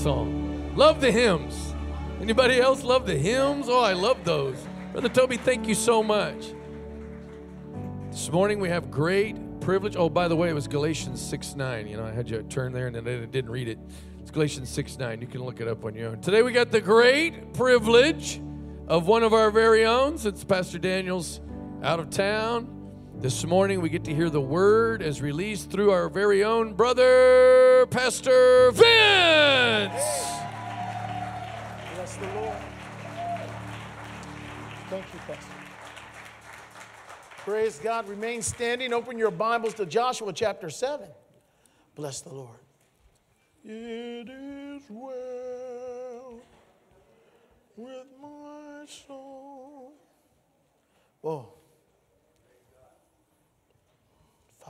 song. Love the hymns. Anybody else love the hymns? Oh, I love those. Brother Toby, thank you so much. This morning we have great privilege. Oh, by the way, it was Galatians 6 9. You know, I had you turn there and then I didn't read it. It's Galatians 6 9. You can look it up on your own. Today we got the great privilege of one of our very own, since Pastor Daniel's out of town. This morning we get to hear the word as released through our very own brother, Pastor Vince. Bless the Lord. Thank you, Pastor. Praise God. Remain standing. Open your Bibles to Joshua chapter 7. Bless the Lord. It is well with my soul. Whoa.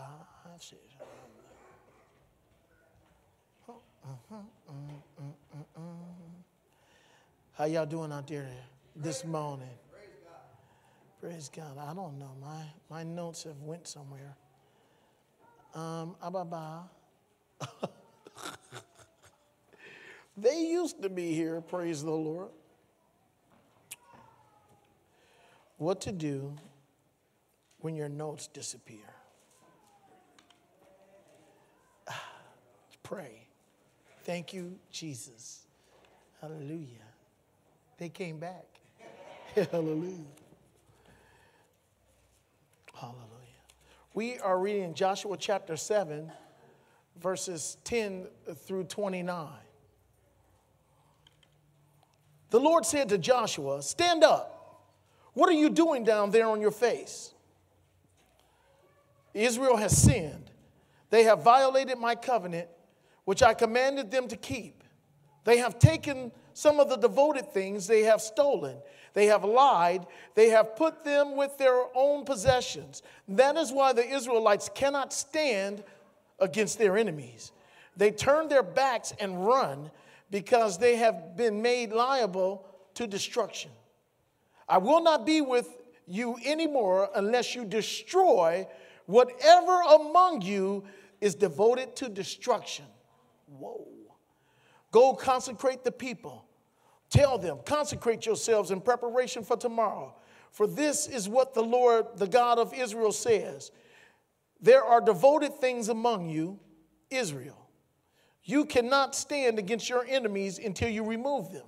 Five, six. Oh, uh-huh, uh, uh, uh, uh. How y'all doing out there this morning? Praise God. Praise God. I don't know. My my notes have went somewhere. Um, ababa. they used to be here. Praise the Lord. What to do when your notes disappear? Pray. Thank you, Jesus. Hallelujah. They came back. Hallelujah. Hallelujah. We are reading Joshua chapter 7, verses 10 through 29. The Lord said to Joshua, Stand up. What are you doing down there on your face? Israel has sinned. They have violated my covenant, which I commanded them to keep. They have taken some of the devoted things they have stolen. They have lied. They have put them with their own possessions. That is why the Israelites cannot stand against their enemies. They turn their backs and run because they have been made liable to destruction. I will not be with you anymore unless you destroy whatever among you is devoted to destruction. Whoa. Go consecrate the people. Tell them, consecrate yourselves in preparation for tomorrow. For this is what the Lord, the God of Israel, says There are devoted things among you, Israel. You cannot stand against your enemies until you remove them.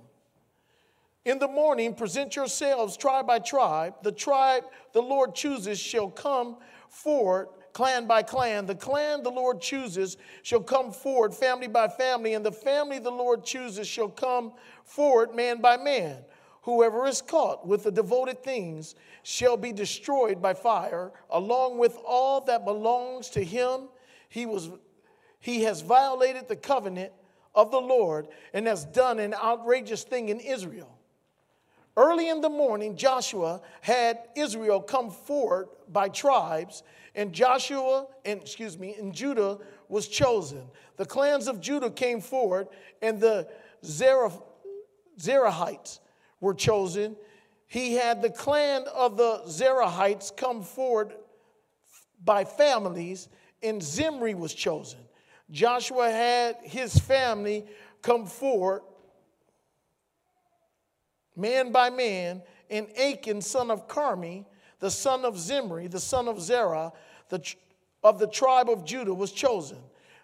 In the morning, present yourselves tribe by tribe. The tribe the Lord chooses shall come forward clan by clan. The clan the Lord chooses shall come forward, family by family, and the family the Lord chooses shall come forward, man by man. Whoever is caught with the devoted things shall be destroyed by fire, along with all that belongs to him. He, was, he has violated the covenant of the Lord and has done an outrageous thing in Israel. Early in the morning, Joshua had Israel come forward by tribes, and Joshua, and excuse me, and Judah was chosen. The clans of Judah came forward, and the Zerah, Zerahites were chosen. He had the clan of the Zerahites come forward by families, and Zimri was chosen. Joshua had his family come forward man by man, and Achan, son of Carmi, the son of Zimri, the son of Zerah, the, of the tribe of Judah, was chosen.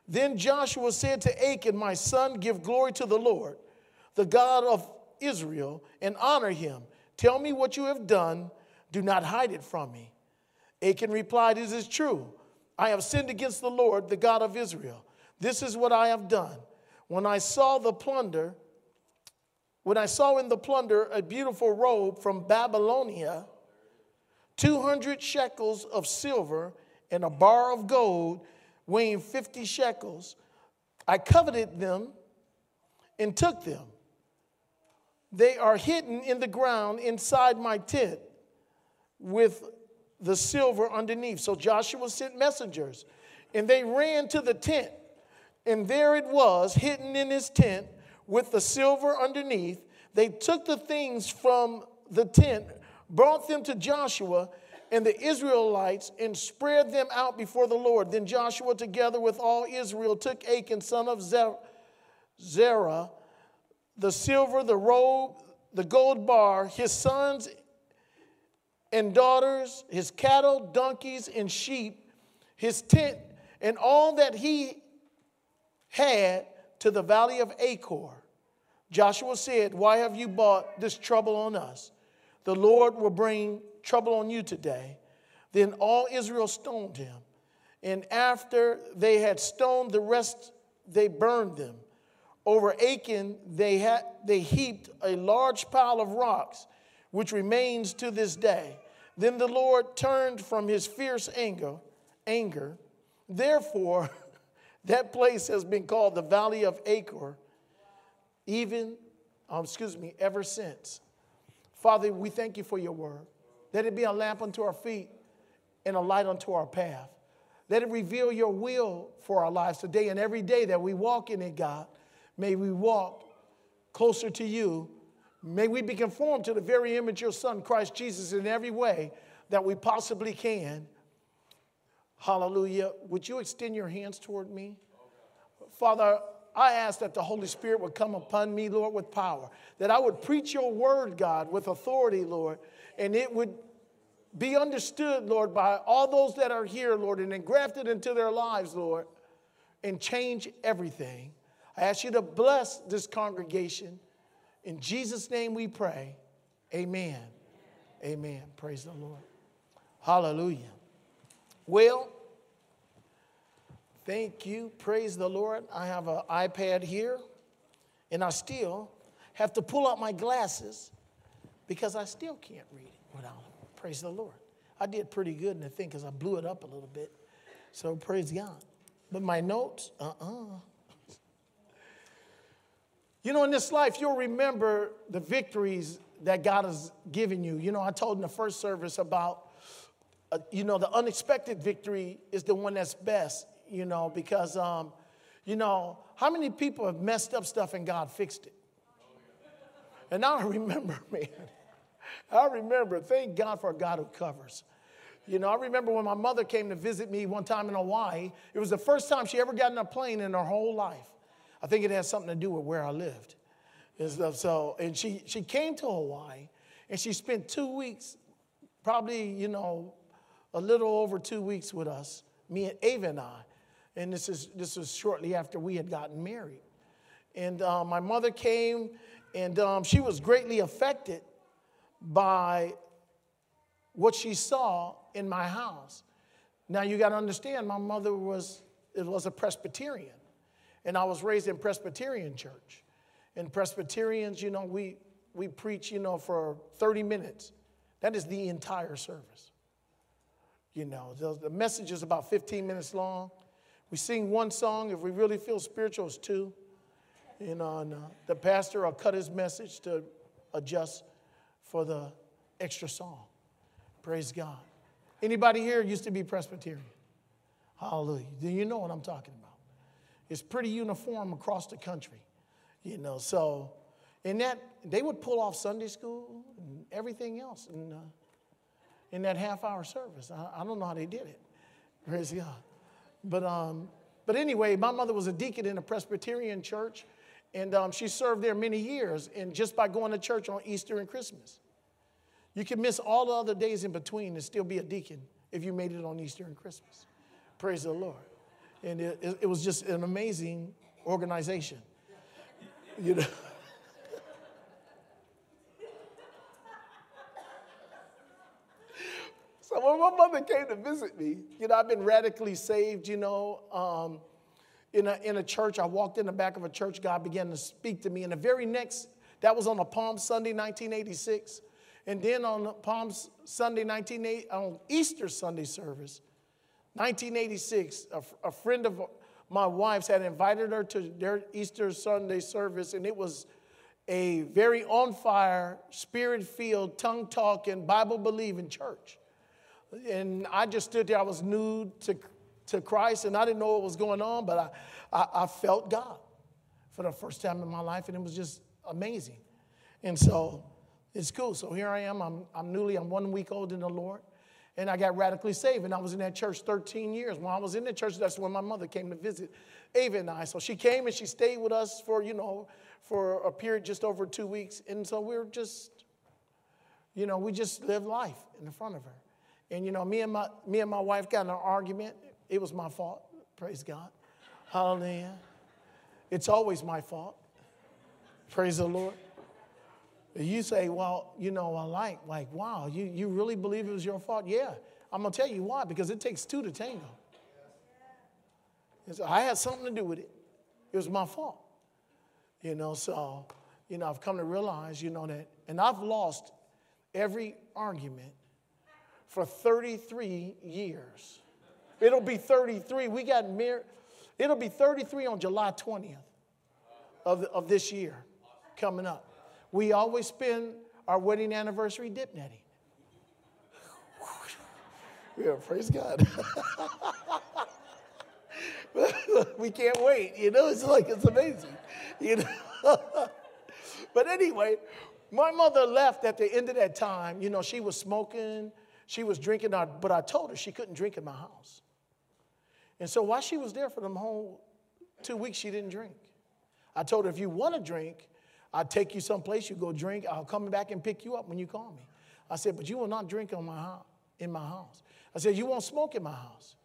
Then Joshua said to Achan, My son, give glory to the Lord, the God of Israel, and honor him. Tell me what you have done. Do not hide it from me. Achan replied, It is true. I have sinned against the Lord, the God of Israel. This is what I have done. When I saw the plunder, when I saw in the plunder a beautiful robe from Babylonia, 200 shekels of silver, and a bar of gold weighing 50 shekels, I coveted them and took them. They are hidden in the ground inside my tent with the silver underneath. So Joshua sent messengers, and they ran to the tent, and there it was, hidden in his tent with the silver underneath. They took the things from the tent, brought them to Joshua and the Israelites, and spread them out before the Lord. Then Joshua, together with all Israel, took Achan, son of Zerah, the silver, the robe, the gold bar, his sons and daughters, his cattle, donkeys, and sheep, his tent, and all that he had to the valley of Achor. Joshua said, Why have you brought this trouble on us? The Lord will bring trouble on you today. Then all Israel stoned him. And after they had stoned the rest, they burned them. Over Achan, they, had, they heaped a large pile of rocks, which remains to this day. Then the Lord turned from his fierce anger. anger. Therefore, that place has been called the Valley of Achor, even, um, excuse me, ever since. Father, we thank you for your word. Let it be a lamp unto our feet and a light unto our path. Let it reveal your will for our lives today and every day that we walk in it, God. May we walk closer to you. May we be conformed to the very image of your Son, Christ Jesus, in every way that we possibly can. Hallelujah. Would you extend your hands toward me? Father, I ask that the Holy Spirit would come upon me, Lord, with power, that I would preach your word, God, with authority, Lord, and it would be understood, Lord, by all those that are here, Lord, and engrafted into their lives, Lord, and change everything. I ask you to bless this congregation. In Jesus' name we pray. Amen. Amen. Praise the Lord. Hallelujah. Well, thank you. Praise the Lord. I have an iPad here, and I still have to pull out my glasses because I still can't read it without them. Praise the Lord. I did pretty good in the thing because I blew it up a little bit. So praise God. But my notes, uh uh-uh. uh You know, in this life, you'll remember the victories that God has given you. You know, I told in the first service about, uh, you know, the unexpected victory is the one that's best, you know, because, um, you know, how many people have messed up stuff and God fixed it? And I remember, man, I remember, thank God for a God who covers. You know, I remember when my mother came to visit me one time in Hawaii, it was the first time she ever got in a plane in her whole life. I think it has something to do with where I lived. And stuff. So, and she, she came to Hawaii and she spent two weeks, probably, you know, a little over two weeks with us, me and Ava and I. And this is this was shortly after we had gotten married. And uh, my mother came, and um, she was greatly affected by what she saw in my house. Now you got to understand, my mother was it was a Presbyterian, and I was raised in Presbyterian church. And Presbyterians, you know, we we preach, you know, for 30 minutes. That is the entire service. You know, the, the message is about 15 minutes long. We sing one song. If we really feel spiritual, it's two. You know, and uh, the pastor will cut his message to adjust for the extra song. Praise God. Anybody here used to be Presbyterian? Hallelujah. Do you know what I'm talking about? It's pretty uniform across the country, you know. So, in that, they would pull off Sunday school and everything else in, uh, in that half hour service. I, I, don't know how they did it. Praise God. But, um, but anyway, my mother was a deacon in a Presbyterian church and um, she served there many years, and just by going to church on Easter and Christmas. You can miss all the other days in between and still be a deacon if you made it on Easter and Christmas. Praise the Lord. And it, it, was just an amazing organization. You know. So when my mother came to visit me, you know, I've been radically saved, you know. Um, in a, in a church. I walked in the back of a church. God began to speak to me. And the very next, that was on a Palm Sunday, 1986. And then on Palm Sunday, 1980, on Easter Sunday service, 1986, a, a friend of my wife's had invited her to their Easter Sunday service, and it was a very on fire, spirit filled, tongue talking, Bible believing church. And I just stood there, I was new to to Christ, and I didn't know what was going on, but I, I, I felt God for the first time in my life, and it was just amazing. And so it's cool. So here I am. I'm, I'm newly, I'm one week old in the Lord. And I got radically saved. And I was in that church 13 years. When I was in the church, that's when my mother came to visit Ava and I. So she came and she stayed with us for, you know, for a period just over two weeks. And so we were just, you know, we just lived life in front of her. And, you know, me and my, me and my wife got in an argument. It was my fault. Praise God. Hallelujah. It's always my fault. Praise the Lord. You say, well, you know, I like, like, wow, you, you really believe it was your fault? Yeah. I'm to tell you why, because it takes two to tango. So I had something to do with it. It was my fault. You know, so, you know, I've come to realize, you know, that, and I've lost every argument for 33 years. It'll be 33. We got married. It'll be 33 on July 20th of, of this year coming up. We always spend our wedding anniversary dip netting. yeah, praise God. we can't wait. You know, it's like it's amazing. You know. but anyway, my mother left at the end of that time. You know, she was smoking, she was drinking, but I told her she couldn't drink in my house. And so while she was there for them whole two weeks, she didn't drink. I told her, if you want to drink, I'll take you someplace, you go drink, I'll come back and pick you up when you call me. I said, but you will not drink on my house, in my house. I said, you won't smoke in my house.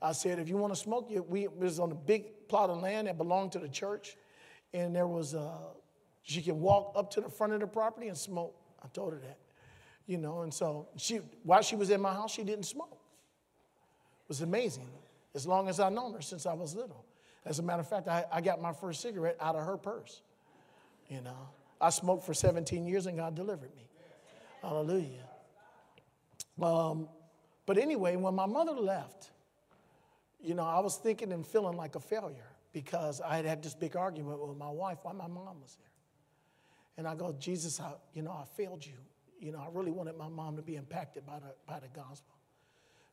I said, if you want to smoke, we was on a big plot of land that belonged to the church, and there was a, she could walk up to the front of the property and smoke. I told her that, you know, and so she, while she was in my house, she didn't smoke. It was amazing, as long as I've known her since I was little. As a matter of fact, I, I got my first cigarette out of her purse. You know, I smoked for 17 years and God delivered me. Hallelujah. Um, but anyway, when my mother left, you know, I was thinking and feeling like a failure because I had had this big argument with my wife while my mom was there. And I go, Jesus, I, you know, I failed you. You know, I really wanted my mom to be impacted by the, by the gospel.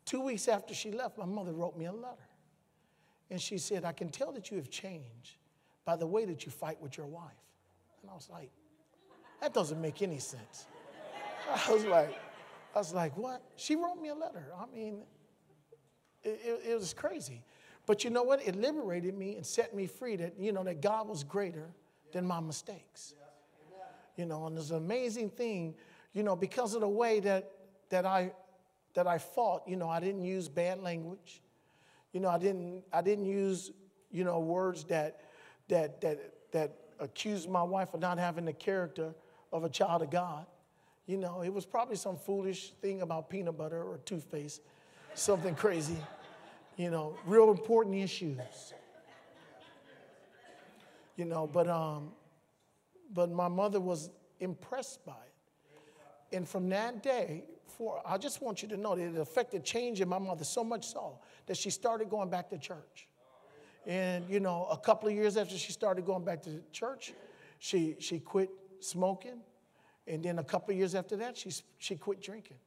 Two weeks after she left, my mother wrote me a letter. And she said, I can tell that you have changed by the way that you fight with your wife. And I was like, that doesn't make any sense. I was like, I was like, what? She wrote me a letter. I mean, it, it, was crazy. But you know what? It liberated me and set me free that, you know, that God was greater than my mistakes. You know, and there's an amazing thing, you know, because of the way that, that, I, that I fought, you know, I didn't use bad language. You know, I didn't, I didn't use, you know, words that, that, that, that accused my wife of not having the character of a child of God. You know, it was probably some foolish thing about peanut butter or toothpaste something crazy, you know, real important issues. You know, but um, but my mother was impressed by it. And from that day, for I just want you to know that it affected change in my mother so much so that she started going back to church. And you know, a couple of years after she started going back to church, she she quit smoking. And then a couple of years after that, she, she quit drinking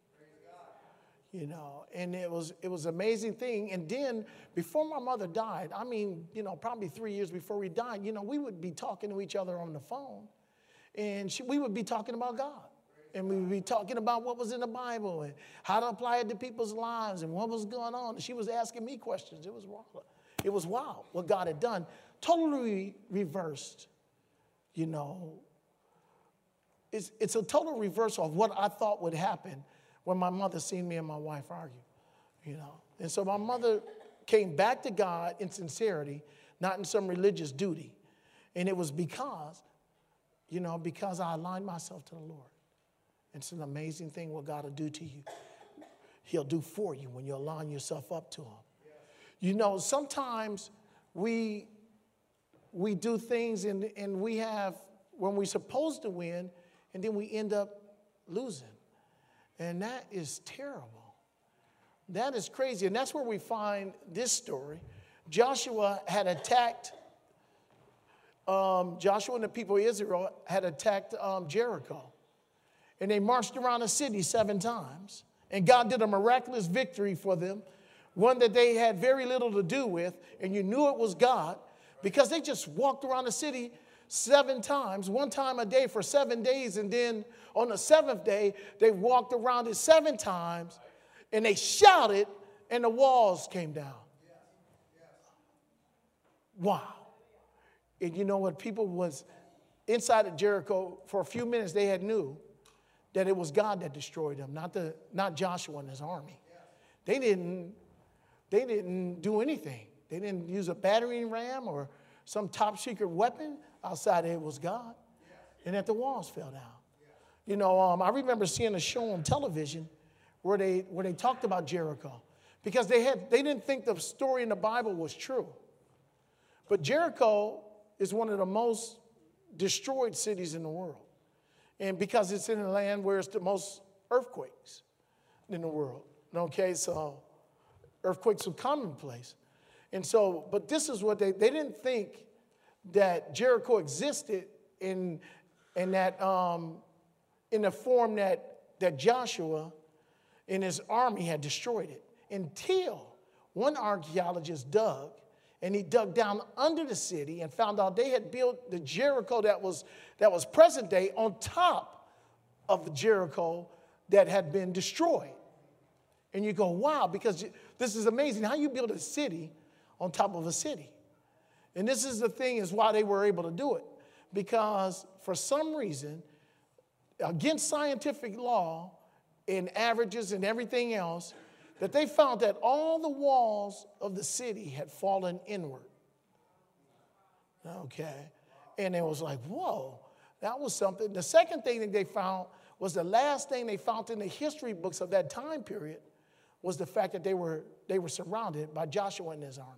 you know and it was it was amazing thing and then before my mother died i mean you know probably three years before we died you know we would be talking to each other on the phone and she, we would be talking about god and we would be talking about what was in the bible and how to apply it to people's lives and what was going on she was asking me questions it was wild it was wild what god had done totally reversed you know it's, it's a total reversal of what i thought would happen when my mother seen me and my wife argue, you know. And so my mother came back to God in sincerity, not in some religious duty. And it was because, you know, because I aligned myself to the Lord. It's an amazing thing what God will do to you. He'll do for you when you align yourself up to Him. You know, sometimes we we do things and, and we have when we're supposed to win, and then we end up losing. And that is terrible. That is crazy. And that's where we find this story. Joshua had attacked, um, Joshua and the people of Israel had attacked um, Jericho. And they marched around the city seven times. And God did a miraculous victory for them, one that they had very little to do with. And you knew it was God because they just walked around the city seven times, one time a day for seven days. And then on the seventh day, they walked around it seven times and they shouted, and the walls came down. Wow. And you know what? People was inside of Jericho, for a few minutes, they had knew that it was God that destroyed them, not, the, not Joshua and his army. They didn't, they didn't do anything. They didn't use a battering ram or some top secret weapon outside. It was God. And that the walls fell down. You know, um, I remember seeing a show on television where they, where they talked about Jericho because they, had, they didn't think the story in the Bible was true. But Jericho is one of the most destroyed cities in the world. And because it's in a land where it's the most earthquakes in the world. Okay, so earthquakes are commonplace. And so, but this is what they, they didn't think that Jericho existed in, in that, um, in the form that, that Joshua and his army had destroyed it until one archaeologist dug and he dug down under the city and found out they had built the Jericho that was, that was present day on top of the Jericho that had been destroyed. And you go, wow, because this is amazing how you build a city on top of a city. And this is the thing, is why they were able to do it. Because for some reason, against scientific law and averages and everything else, that they found that all the walls of the city had fallen inward. Okay. And it was like, whoa, that was something. The second thing that they found was the last thing they found in the history books of that time period was the fact that they were, they were surrounded by Joshua and his army.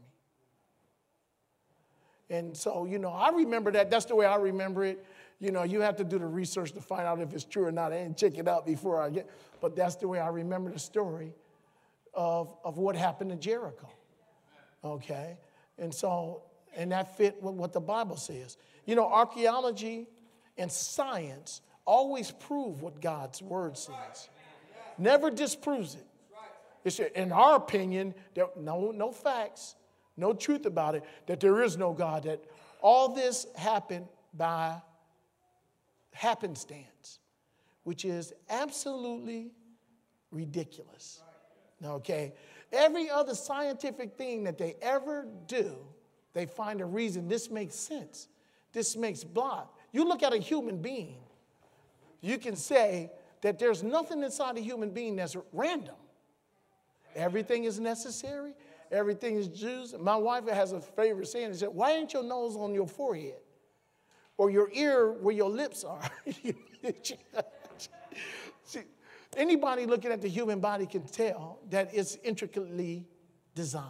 And so, you know, I remember that. That's the way I remember it. You know, you have to do the research to find out if it's true or not. I didn't check it out before I get, but that's the way I remember the story of, of what happened to Jericho. Okay? And so, and that fit with what the Bible says. You know, archaeology and science always prove what God's word says, never disproves it. It's in our opinion, there, no, no facts, no truth about it, that there is no God, that all this happened by happenstance, which is absolutely ridiculous. Okay? Every other scientific thing that they ever do, they find a reason. This makes sense. This makes blah. You look at a human being, you can say that there's nothing inside a human being that's random. Everything is necessary. Everything is Jews. My wife has a favorite saying. She said, Why ain't your nose on your forehead? Or your ear where your lips are? Anybody looking at the human body can tell that it's intricately designed.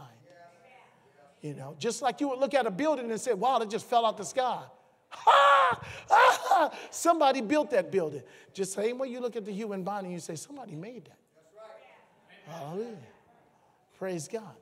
You know, just like you would look at a building and say, wow, it just fell out the sky. Ha! Ah! Somebody built that building. Just same way you look at the human body and you say, somebody made that. Hallelujah. Praise God.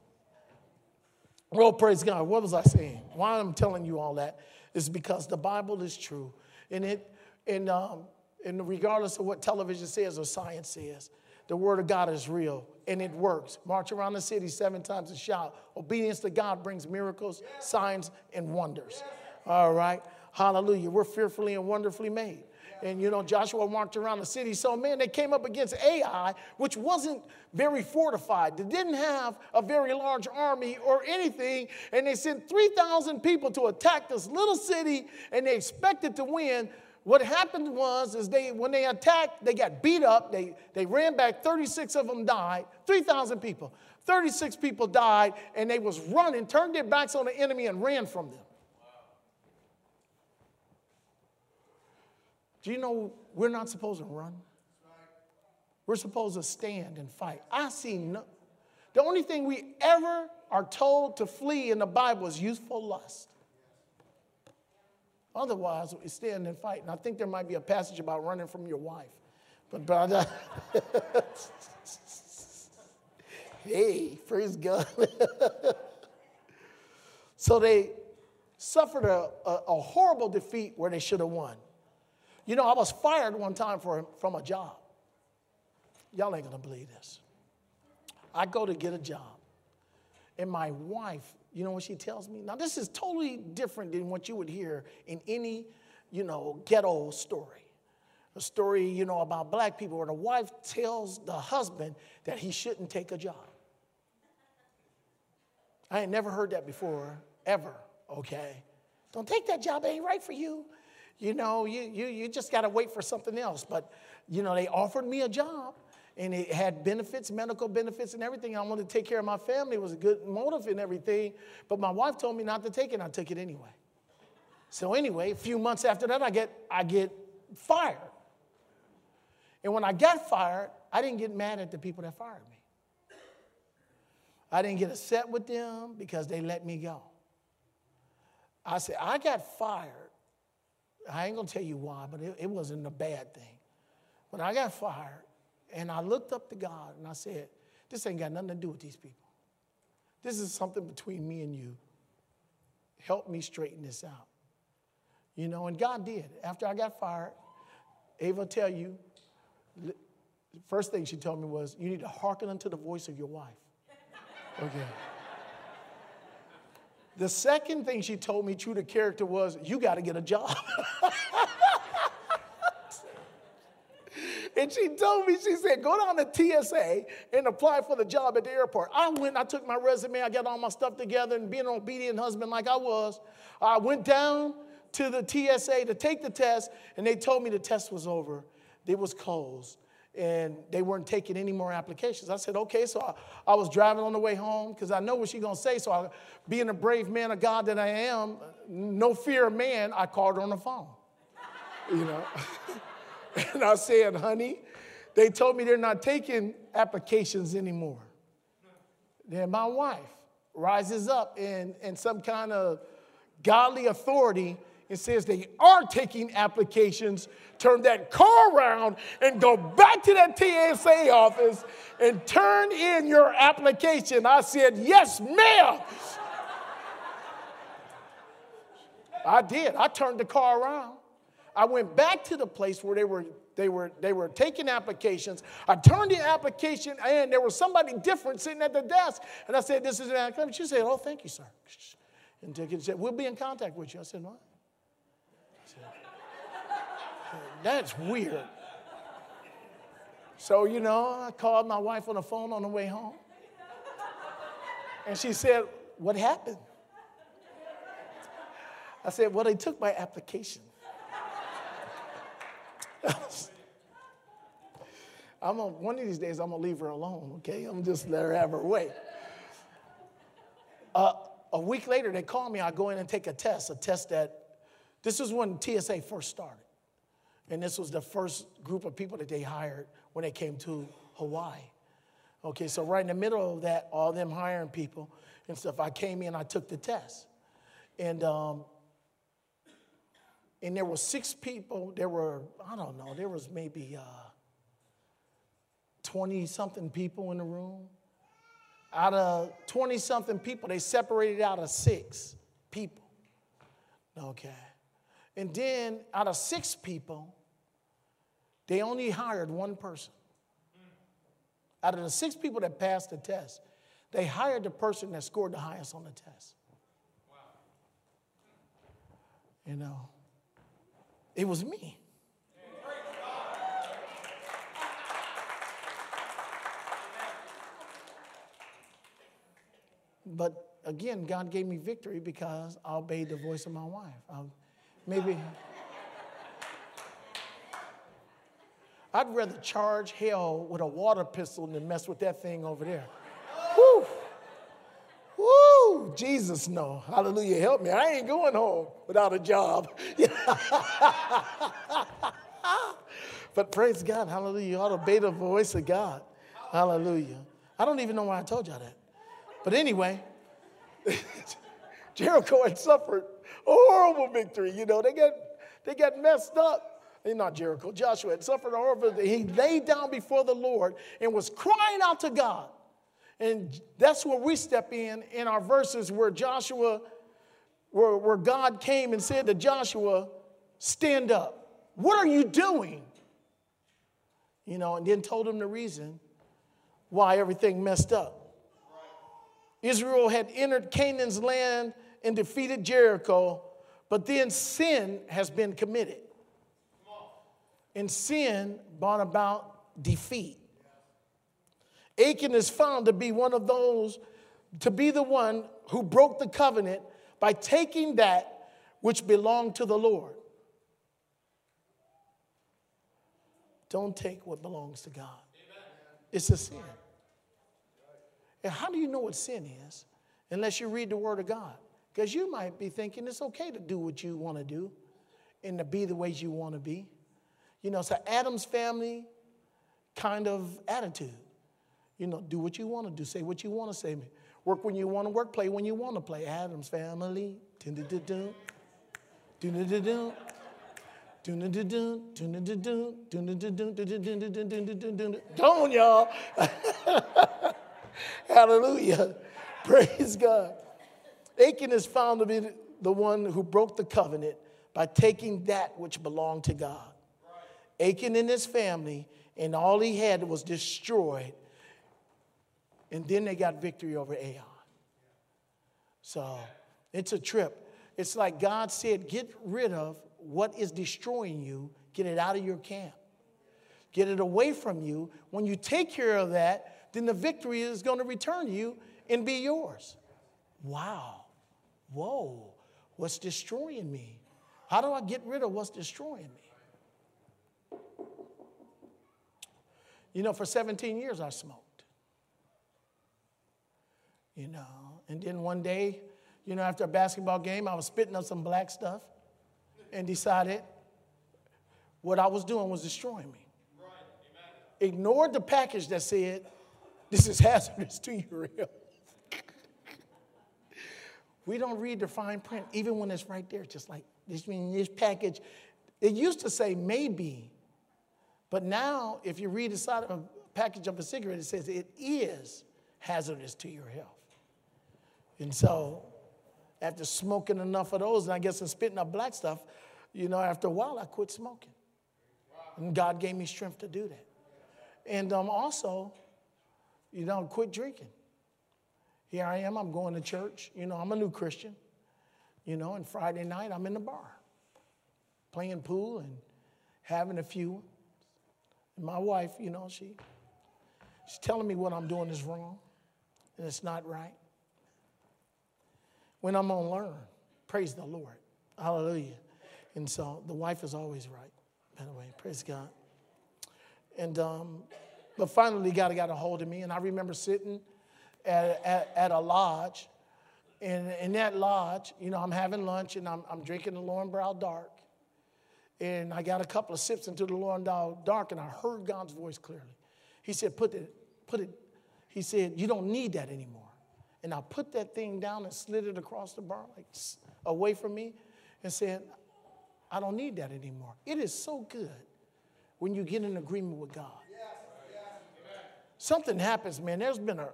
Well, praise God. What was I saying? Why I'm telling you all that is because the Bible is true. And it, and um, and regardless of what television says or science says, the word of God is real and it works. March around the city seven times and shout. Obedience to God brings miracles, signs, and wonders. All right. Hallelujah. We're fearfully and wonderfully made. And you know, Joshua marched around the city. So, man, they came up against Ai, which wasn't very fortified. They didn't have a very large army or anything. And they sent 3,000 people to attack this little city, and they expected to win what happened was is they when they attacked they got beat up. They, they ran back. 36 of them died. 3000 people. 36 people died and they was running turned their backs on the enemy and ran from them. Do you know we're not supposed to run? We're supposed to stand and fight. I see no the only thing we ever are told to flee in the bible is youthful lust Otherwise, we stand and fight. And I think there might be a passage about running from your wife. But, brother, hey, praise God. so they suffered a, a, a, horrible defeat where they should have won. You know, I was fired one time for, from a job. Y'all ain't gonna believe this. I go to get a job, and my wife you know what she tells me? Now, this is totally different than what you would hear in any, you know, ghetto story. A story, you know, about black people where the wife tells the husband that he shouldn't take a job. I ain't never heard that before, ever, okay? Don't take that job, it ain't right for you. you know, you, you, you just got to wait for something else. But, you know, they offered me a job and it had benefits, medical benefits, and everything. I wanted to take care of my family. It was a good motive and everything. But my wife told me not to take it, and I took it anyway. So anyway, a few months after that, I get, I get fired. And when I got fired, I didn't get mad at the people that fired me. I didn't get upset with them because they let me go. I said, I got fired. I ain't gonna tell you why, but it, it wasn't a bad thing. But I got fired and I looked up to God and I said, This ain't got nothing to do with these people. This is something between me and you. Help me straighten this out. You know, and God did. After I got fired, Ava tell you, first thing she told me was, You need to hearken unto the voice of your wife. Okay. The second thing she told me, true to character, was, You got to get a job. And she told me, she said, go down to TSA and apply for the job at the airport. I went, I took my resume, I got all my stuff together, and being an obedient husband like I was, I went down to the TSA to take the test, and they told me the test was over. It was closed and they weren't taking any more applications. I said, okay. So I, I was driving on the way home because I know what she's going to say. So I, being a brave man of God that I am, no fear of man, I called her on the phone. You know? And I said, honey, they told me they're not taking applications anymore. Then my wife rises up in, in some kind of godly authority and says they are taking applications, turn that car around and go back to that TSA office and turn in your application. I said, Yes, ma'am. I did. I turned the car around. I went back to the place where they were they were they were taking applications. I turned the application and there was somebody different sitting at the desk. And I said, This is an application. She said, Oh, thank you, sir. And she said, We'll be in contact with you. I said, What? I said, That's weird. So, you know, I called my wife on the phone on the way home. And she said, What happened? I said, Well, they took my application. I'm gonna, one of these days, I'm gonna leave her alone, okay? I'm just let her have her way. Uh, a week later, they call me. I go in and take a test, a test that, this was when TSA first started. And this was the first group of people that they hired when they came to Hawaii. Okay, so right in the middle of that, all them hiring people and stuff, I came in, I took the test. And um, and there were six people. There were, I don't know, there was maybe 20 uh, something people in the room. Out of 20 something people, they separated out of six people. Okay. And then out of six people, they only hired one person. Out of the six people that passed the test, they hired the person that scored the highest on the test. Wow. You know, it was me. But again, God gave me victory because I obeyed the voice of my wife. I, maybe. I'd rather charge hell with a water pistol than mess with that thing over there. Woo! Woo! Jesus, no. Hallelujah. Help me. I ain't going home without a job. but praise God. Hallelujah. You ought to obey the voice of God. Hallelujah. I don't even know why I told y'all that. But anyway, Jericho had suffered a horrible victory. You know, they got, they got messed up. Eh, not Jericho, Joshua had suffered a horrible He laid down before the Lord and was crying out to God. And that's where we step in in our verses where Joshua, where, where God came and said to Joshua, Stand up. What are you doing? You know, and then told him the reason why everything messed up. Israel had entered Canaan's land and defeated Jericho, but then sin has been committed. And sin brought about defeat. Achan is found to be one of those, to be the one who broke the covenant by taking that which belonged to the Lord. Don't take what belongs to God. It's a sin. And how do you know what sin is unless you read the Word of God? Because you might be thinking it's okay to do what you want to do and to be the ways you want to be. You know, it's an Addams Family kind of attitude. You know, do what you want to do, say what you want to say. Work when you want to work, play when you want to play. Addams Family. Dun-dun-dun-dun. Don't y'all. Hallelujah. Praise God. Achan is found to be the one who broke the covenant by taking that which belonged to God. Achan and his family, and all he had was destroyed. And then they got victory over Ai. So it's a trip. It's like God said, get rid of what is destroying you, get it out of your camp, get it away from you. When you take care of that, then the victory is going to return to you and be yours. Wow. Whoa. What's destroying me? How do I get rid of what's destroying me? You know, for 17 years I smoked. You know, and then one day, you know, after a basketball game, I was spitting up some black stuff and decided what I was doing was destroying me. Right. Ignored the package that said, this is hazardous to your health. we don't read the fine print, even when it's right there, just like this this package. It used to say maybe, but now if you read the side of a package of a cigarette, it says it is hazardous to your health. And so after smoking enough of those, and I guess I'm spitting up black stuff, you know, after a while, I quit smoking. And God gave me strength to do that. And um, also, you know, quit drinking. Here I am, I'm going to church. You know, I'm a new Christian. You know, and Friday night, I'm in the bar playing pool and having a few. And my wife, you know, she, she's telling me what I'm doing is wrong and it's not right when I'm going to learn. Praise the Lord. Hallelujah. And so the wife is always right, by the way. Praise God. And, um, but finally, God got a hold of me. And I remember sitting at, at, at a lodge. And in that lodge, you know, I'm having lunch and I'm, I'm drinking the Lowenbrau Dark. And I got a couple of sips into the Lowenbrau Dark and I heard God's voice clearly. He said, put it, put it, he said, you don't need that anymore and I put that thing down and slid it across the bar, like away from me, and said, I don't need that anymore. It is so good when you get in agreement with God. Something happens, man. There's been a,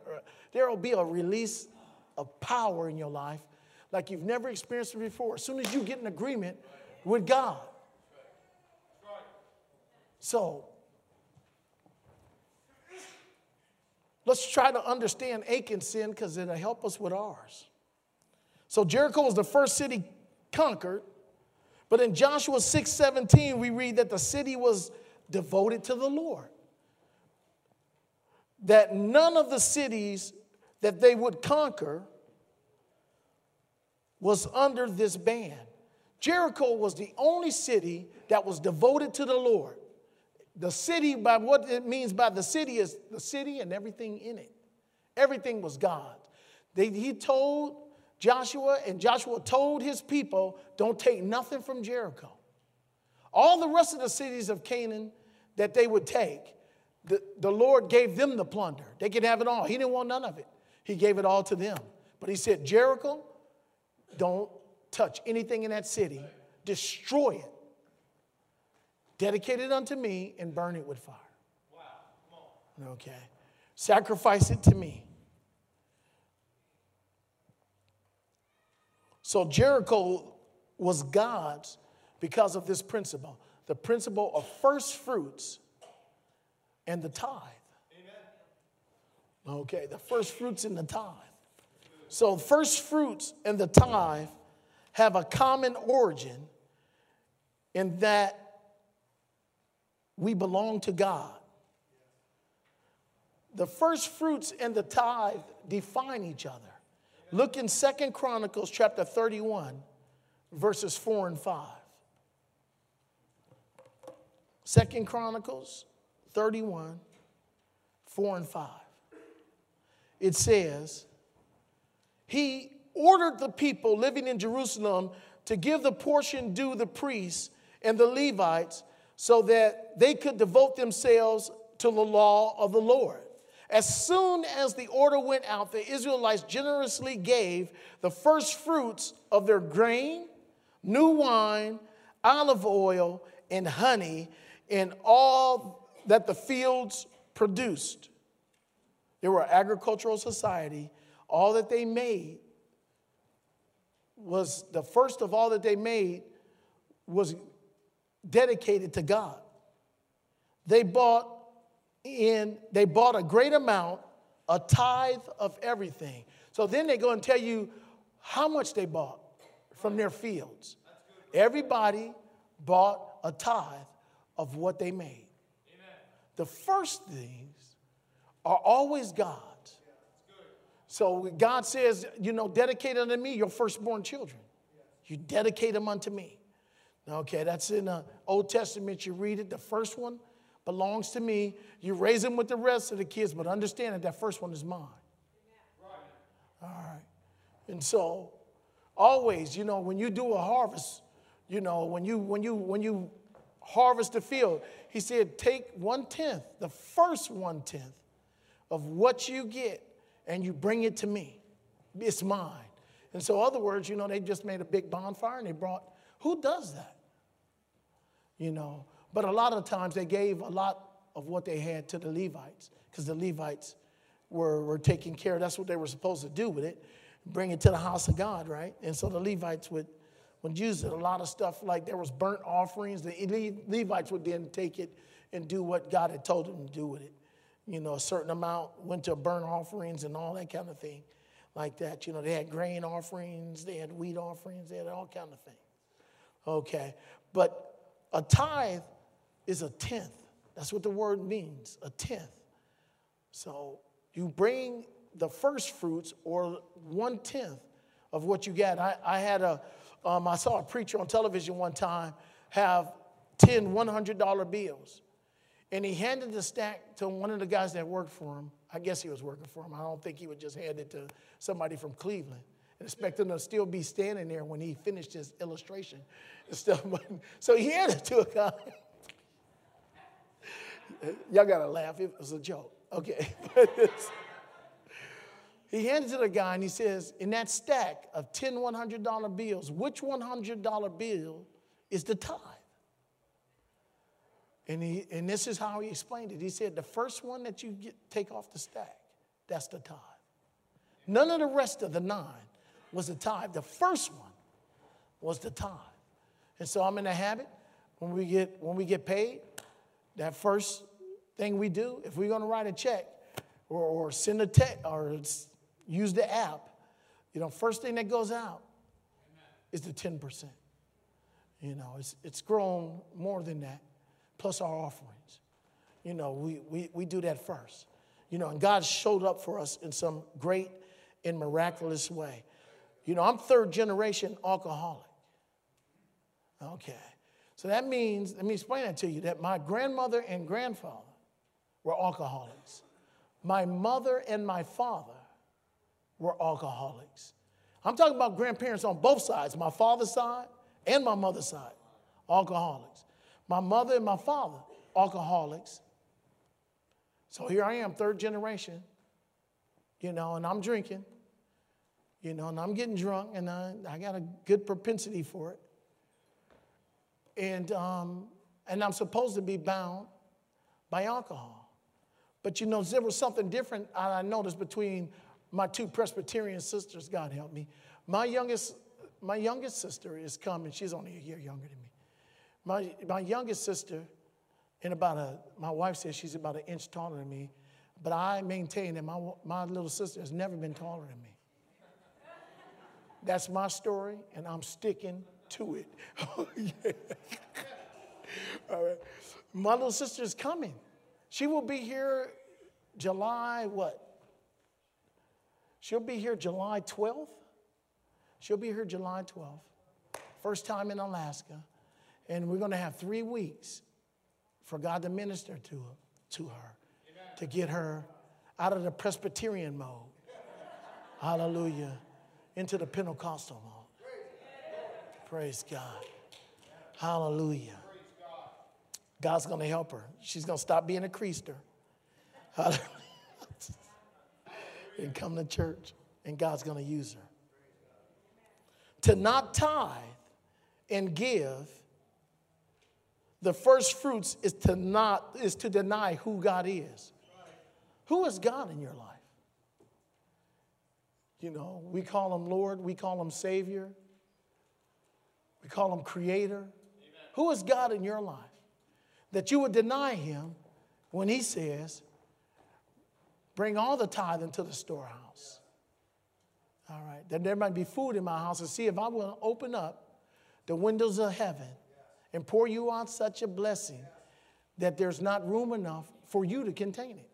there will be a release of power in your life like you've never experienced it before. As soon as you get in agreement with God. So Let's try to understand Achan's sin because it'll help us with ours. So Jericho was the first city conquered, but in Joshua 6 17, we read that the city was devoted to the Lord. That none of the cities that they would conquer was under this ban. Jericho was the only city that was devoted to the Lord. The city, by what it means by the city, is the city and everything in it. Everything was God. They, he told Joshua, and Joshua told his people, don't take nothing from Jericho. All the rest of the cities of Canaan that they would take, the, the Lord gave them the plunder. They could have it all. He didn't want none of it. He gave it all to them. But he said, Jericho, don't touch anything in that city, destroy it. Dedicate it unto me and burn it with fire. Wow. Okay. Sacrifice it to me. So Jericho was God's because of this principle the principle of first fruits and the tithe. Amen. Okay, the first fruits and the tithe. So, first fruits and the tithe have a common origin in that we belong to God. The first fruits and the tithe define each other. Look in Second Chronicles chapter 31, verses 4 and 5. Second Chronicles 31, 4 and 5. It says, He ordered the people living in Jerusalem to give the portion due the priests and the Levites so that they could devote themselves to the law of the Lord. As soon as the order went out, the Israelites generously gave the first fruits of their grain, new wine, olive oil, and honey, and all that the fields produced. They were an agricultural society. All that they made was the first of all that they made was dedicated to God. They bought in, they bought a great amount, a tithe of everything. So then they go and tell you how much they bought from their fields. Everybody bought a tithe of what they made. Amen. The first things are always God's. So God says, you know, dedicate unto me your firstborn children. You dedicate them unto me. Okay, that's in the Old Testament. You read it. The first one belongs to me. You raise them with the rest of the kids, but understand that that first one is mine. All right. And so, always, you know, when you do a harvest, you know, when you when you when you harvest the field, he said, take one tenth, the first one tenth of what you get, and you bring it to me. It's mine. And so, other words, you know, they just made a big bonfire and they brought. Who does that? You know, but a lot of times they gave a lot of what they had to the Levites because the Levites were, were taking care. That's what they were supposed to do with it, bring it to the house of God, right? And so the Levites would, would use it. A lot of stuff like there was burnt offerings. The Levites would then take it and do what God had told them to do with it. You know, a certain amount went to burnt offerings and all that kind of thing like that. You know, they had grain offerings, they had wheat offerings, they had all kind of things. Okay. But a tithe is a tenth. That's what the word means, a tenth. So you bring the first fruits or one tenth of what you get. I, I had a, um, I saw a preacher on television one time have 10 $100 bills. And he handed the stack to one of the guys that worked for him. I guess he was working for him. I don't think he would just hand it to somebody from Cleveland and expect to still be standing there when he finished his illustration stuff. so he handed it to a guy. Y'all gotta laugh. It was a joke. Okay. he handed it to the guy and he says, In that stack of 10 $100 bills, which $100 bill is the tithe? And, he, and this is how he explained it. He said, The first one that you get, take off the stack, that's the tithe. None of the rest of the nine was the tithe. The first one was the tithe. And so I'm in the habit when we get when we get paid, that first thing we do, if we're going to write a check or, or send a text or use the app, you know, first thing that goes out is the 10%. You know, it's, it's grown more than that, plus our offerings. You know, we, we, we do that first. You know, and God showed up for us in some great and miraculous way. You know, I'm third generation alcoholic. Okay. So that means, let me explain that to you, that my grandmother and grandfather were alcoholics. My mother and my father were alcoholics. I'm talking about grandparents on both sides, my father's side and my mother's side, alcoholics. My mother and my father, alcoholics. So here I am, third generation, you know, and I'm drinking, you know, and I'm getting drunk, and I, I got a good propensity for it. And, um, and I'm supposed to be bound by alcohol. But you know, there was something different I noticed between my two Presbyterian sisters, God help me. My youngest, my youngest sister is coming. She's only a year younger than me. My, my youngest sister, in about a, my wife says she's about an inch taller than me, but I maintain that my, my little sister has never been taller than me. That's my story, and I'm sticking to it. yeah. All right. My little sister is coming. She will be here July what? She'll be here July 12th. She'll be here July 12th. First time in Alaska. And we're going to have three weeks for God to minister to to her to get her out of the Presbyterian mode. Hallelujah. Into the Pentecostal mode. Praise God. Hallelujah. God's going to help her. She's going to stop being a creaster. Hallelujah. and come to church, and God's going to use her. To not tithe and give the first fruits is to not is to deny who God is. Who is God in your life? You know, we call him Lord, we call him Savior, we call him Creator. Amen. Who is God in your life? That you would deny him when he says, Bring all the tithe into the storehouse. All right, that there might be food in my house and see if I will open up the windows of heaven and pour you out such a blessing that there's not room enough for you to contain it.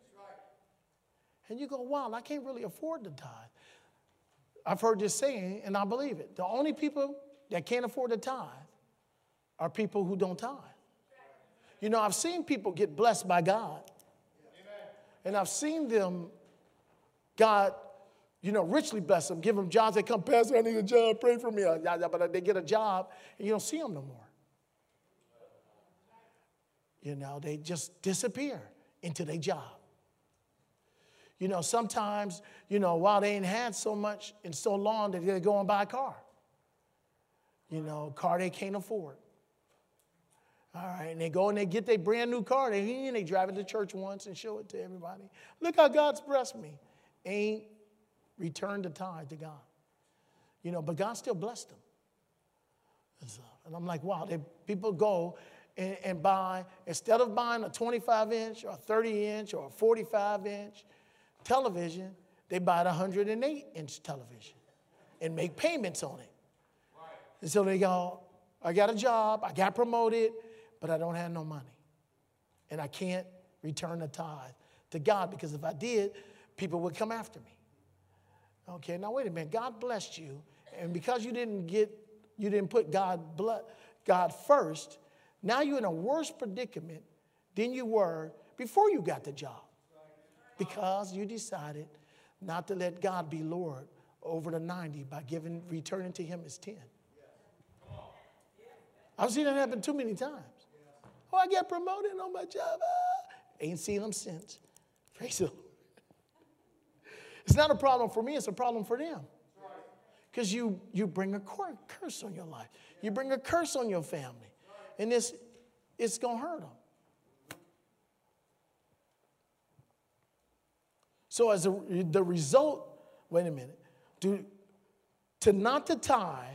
And you go, wow, I can't really afford to tithe. I've heard this saying, and I believe it. The only people that can't afford to tithe are people who don't tithe. You know, I've seen people get blessed by God. And I've seen them, God, you know, richly bless them, give them jobs. They come, Pastor, I need a job, pray for me. Uh, but uh, they get a job, and you don't see them no more. You know, they just disappear into their job. You know, sometimes, you know, while they ain't had so much in so long that they go and buy a car. You know, car they can't afford. All right, and they go and they get their brand new car. They, and they drive it to church once and show it to everybody. Look how God's blessed me. Ain't returned the tithe to God. You know, but God still blessed them. And, so, and I'm like, wow, they, people go and, and buy, instead of buying a 25 inch or a 30 inch or a 45 inch, television, they buy a 108 inch television and make payments on it. And so they go, I got a job, I got promoted, but I don't have no money. And I can't return the tithe to God because if I did, people would come after me. Okay, now wait a minute. God blessed you, and because you didn't get, you didn't put God, blood, God first, now you're in a worse predicament than you were before you got the job because you decided not to let God be Lord over the 90 by giving, returning to Him as 10. I've seen that happen too many times. Oh, I got promoted on my job. Ah. Ain't seen them since. Praise the Lord. It's not a problem for me, it's a problem for them. Because you, you bring a curse on your life, you bring a curse on your family, and it's, it's going to hurt them. So, as a, the result, wait a minute, to, to not to tithe,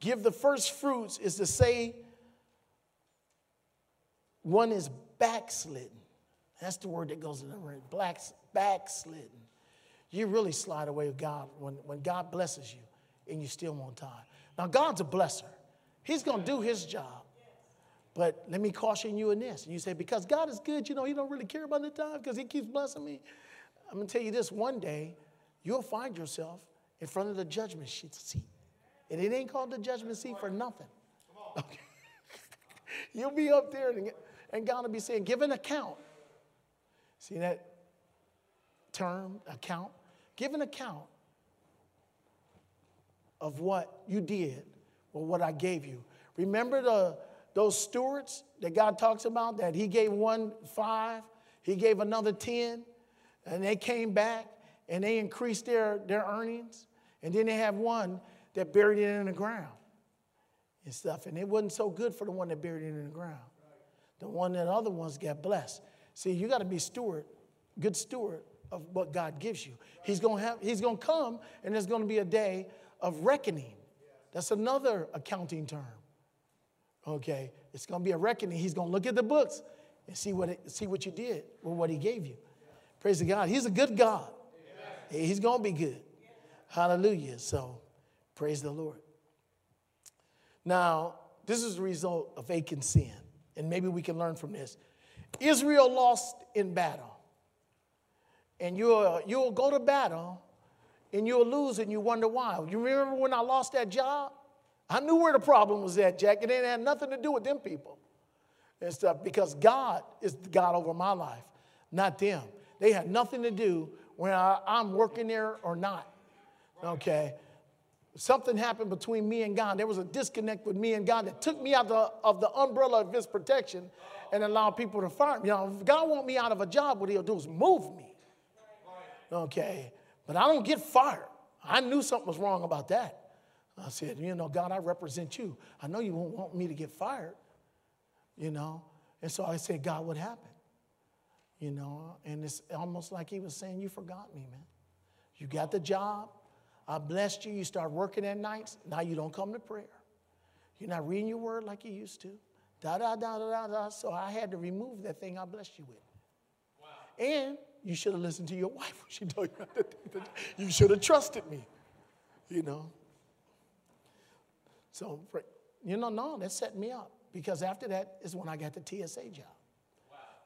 give the first fruits is to say one is backslidden. That's the word that goes in the word, black, backslidden. You really slide away with God when, when God blesses you and you still won't tithe. Now, God's a blesser, He's going to do His job. But let me caution you in this. You say, because God is good, you know, He don't really care about the time because He keeps blessing me. I'm going to tell you this one day, you'll find yourself in front of the judgment seat. And it ain't called the judgment seat for nothing. Okay. you'll be up there and, and God will be saying, give an account. See that term, account? Give an account of what you did or what I gave you. Remember the, those stewards that God talks about that He gave one five, He gave another 10, and they came back and they increased their, their earnings. And then they have one that buried it in the ground and stuff. And it wasn't so good for the one that buried it in the ground. The one that other ones got blessed. See, you got to be steward, good steward of what God gives you. He's to have, he's to come and there's to be a day of reckoning. That's another accounting term. Okay, it's to be a reckoning. He's to look at the books and see what, it, see what you did with what he gave you. Praise the God. He's a good God. Amen. He's going to be good. Hallelujah. So, praise the Lord. Now, this is the result of Achan sin, and maybe we can learn from this. Israel lost in battle. And you'll, you'll go to battle and you'll lose and you wonder why. You remember when I lost that job? I knew where the problem was at, Jack, it had nothing to do with them people and stuff because God is God over my life. not them. They had nothing to do when I, I'm working there or not. Okay. Something happened between me and God. There was a disconnect with me and God that took me out the, of the umbrella of His protection and allowed people to fire me. You know, if God want me out of a job, what He'll do is move me. Okay. But I don't get fired. I knew something was wrong about that. I said, you know, God, I represent you. I know you won't want me to get fired, you know. And so I said, God, what happened? You know, and it's almost like he was saying, You forgot me, man. You got the job. I blessed you. You start working at nights. Now you don't come to prayer. You're not reading your word like you used to. Da da da da da da. So I had to remove that thing I blessed you with. Wow. And you should have listened to your wife when she told you that. You should have trusted me. You know. So, you know, no, that set me up because after that is when I got the TSA job.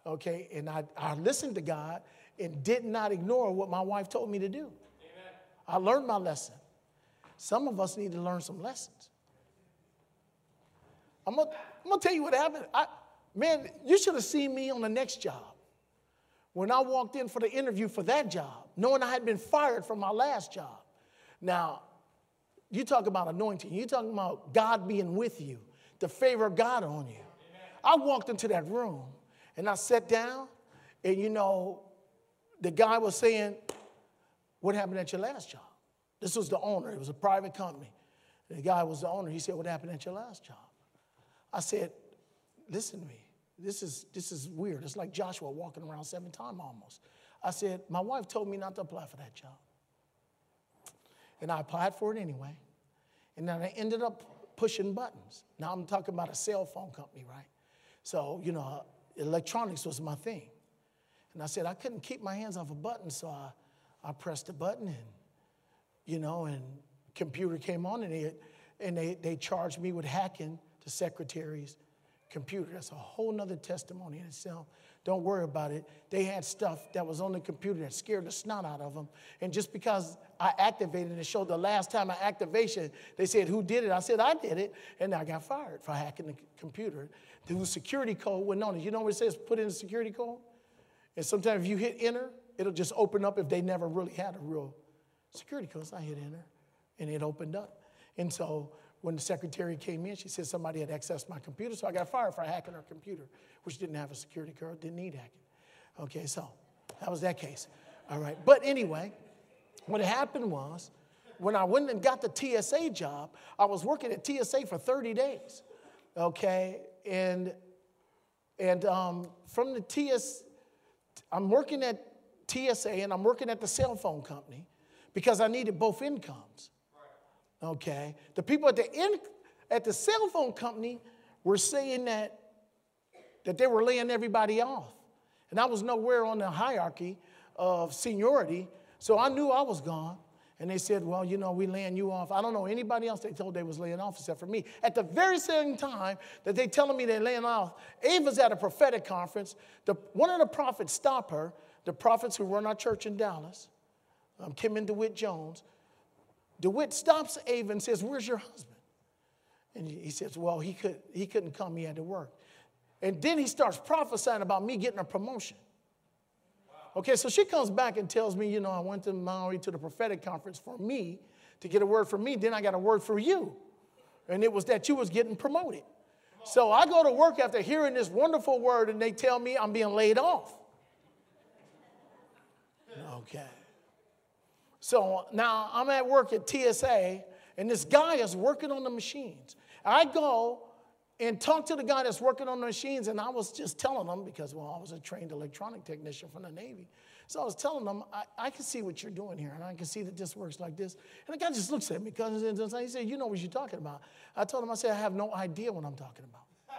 Okay, and I, I listened to God and did not ignore what my wife told me to do. Amen. I learned my lesson. Some of us need to learn some lessons. I'm gonna, I'm gonna tell you what happened. I, man, you should have seen me on the next job. When I walked in for the interview for that job, knowing I had been fired from my last job. Now, you talk about anointing. You talking about God being with you, the favor of God on you. Amen. I walked into that room and I sat down, and you know, the guy was saying, What happened at your last job? This was the owner, it was a private company. The guy was the owner. He said, What happened at your last job? I said, Listen to me. This is, this is weird. It's like Joshua walking around seven times almost. I said, My wife told me not to apply for that job. And I applied for it anyway. And then I ended up pushing buttons. Now I'm talking about a cell phone company, right? So, you know, electronics was my thing. And I said I couldn't keep my hands off a button, so I, I pressed a button and, you know, and computer came on and they, and they, they charged me with hacking the secretary's computer. That's a whole nother testimony in itself. Don't worry about it. They had stuff that was on the computer that scared the snot out of them. And just because I activated it showed the last time I activation, they said, Who did it? I said, I did it. And I got fired for hacking the computer. The security code went on it. You know what it says? Put in the security code? And sometimes if you hit enter, it'll just open up if they never really had a real security code. So I hit enter and it opened up. And so when the secretary came in, she said somebody had accessed my computer, so I got fired for hacking her computer, which didn't have a security code, didn't need hacking. Okay, so that was that case. All right, but anyway, what happened was when I went and got the TSA job, I was working at TSA for 30 days. Okay, and and um, from the TSA, I'm working at TSA and I'm working at the cell phone company because I needed both incomes. Okay. The people at the end, at the cell phone company were saying that, that they were laying everybody off. And I was nowhere on the hierarchy of seniority, so I knew I was gone. And they said, Well, you know, we laying you off. I don't know anybody else they told they was laying off except for me. At the very same time that they telling me they're laying off, Ava's at a prophetic conference. The, one of the prophets stopped her, the prophets who run our church in Dallas, um, Kim and DeWitt Jones. DeWitt stops Ava and says, Where's your husband? And he says, Well, he, could, he couldn't come, he had to work. And then he starts prophesying about me getting a promotion. Okay, so she comes back and tells me, you know, I went to Maui to the prophetic conference for me to get a word for me. Then I got a word for you. And it was that you was getting promoted. So I go to work after hearing this wonderful word and they tell me I'm being laid off. Okay. So now I'm at work at TSA, and this guy is working on the machines. I go and talk to the guy that's working on the machines, and I was just telling him, because, well, I was a trained electronic technician from the Navy. So I was telling him, I, I can see what you're doing here, and I can see that this works like this. And the guy just looks at me because he said, You know what you're talking about. I told him, I said, I have no idea what I'm talking about.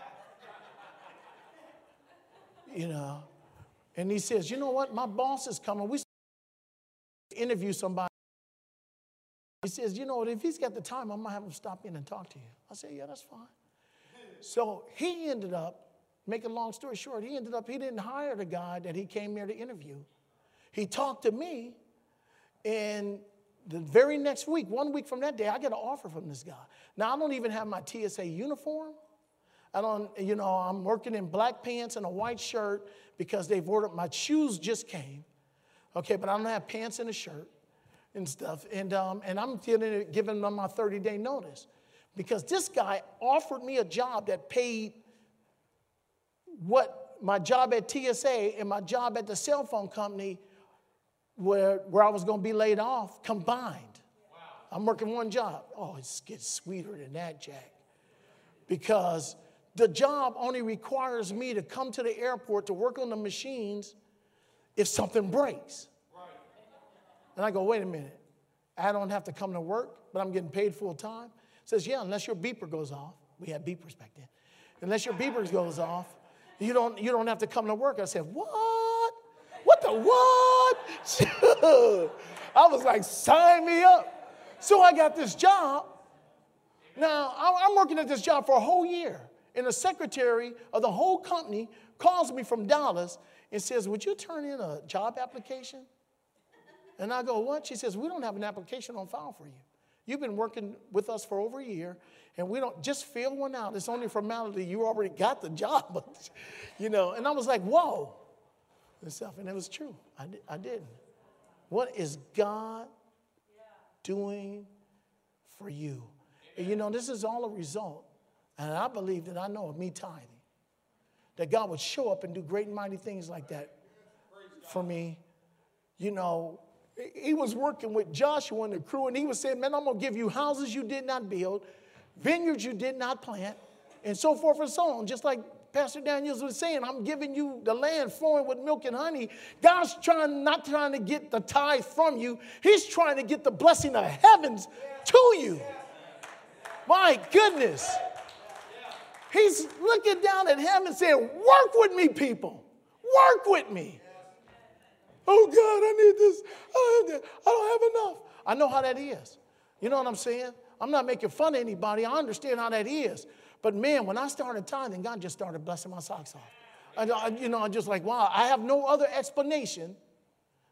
you know. And he says, You know what? My boss is coming. We interview somebody. He says, You know? If he's got the time, I'm going to have him stop in and talk to you. I said, Yeah, that's fine. So he ended up, make a long story short, he ended up, he didn't hire the guy that he came here to interview. He talked to me, and the very next week, one week from that day, I get an offer from this guy. Now, I don't even have my TSA uniform. I don't, you know, I'm working in black pants and a white shirt because they've ordered, my shoes just came. Okay, but I don't have pants and a shirt and stuff. And, um, and I'm giving, giving them my 30 day notice because this guy offered me a job that paid what my job at TSA and my job at the cell phone company where, where I was going to be laid off combined. Wow. I'm working one job. Oh, it gets sweeter than that, Jack. Because the job only requires me to come to the airport to work on the machines if something breaks. And I go, wait a minute. I don't have to come to work, but I'm getting paid full time. Says, yeah, unless your beeper goes off. We had beepers back then. Unless your beeper goes off, you don't, you don't have to come to work. I said, what? What the what? I was like, sign me up. So I got this job. Now, I'm working at this job for a whole year. And the secretary of the whole company calls me from Dallas and says, Would you turn in a job application? And I go, What? She says, We don't have an application on file for you. You've been working with us for over a year, and we don't just fill one out. It's only formality. You already got the job, you know. And I was like, Whoa, and stuff. And it was true. I, I didn't. What is God doing for you? And you know, this is all a result and I believe that I know of me tithing. That God would show up and do great and mighty things like that for me. You know, he was working with Joshua and the crew, and he was saying, Man, I'm going to give you houses you did not build, vineyards you did not plant, and so forth and so on. Just like Pastor Daniels was saying, I'm giving you the land flowing with milk and honey. God's trying, not trying to get the tithe from you, He's trying to get the blessing of heavens to you. My goodness. He's looking down at him and saying, Work with me, people. Work with me. Oh, God, I need this. I don't have enough. I know how that is. You know what I'm saying? I'm not making fun of anybody. I understand how that is. But man, when I started tithing, God just started blessing my socks off. And I, you know, I'm just like, wow, I have no other explanation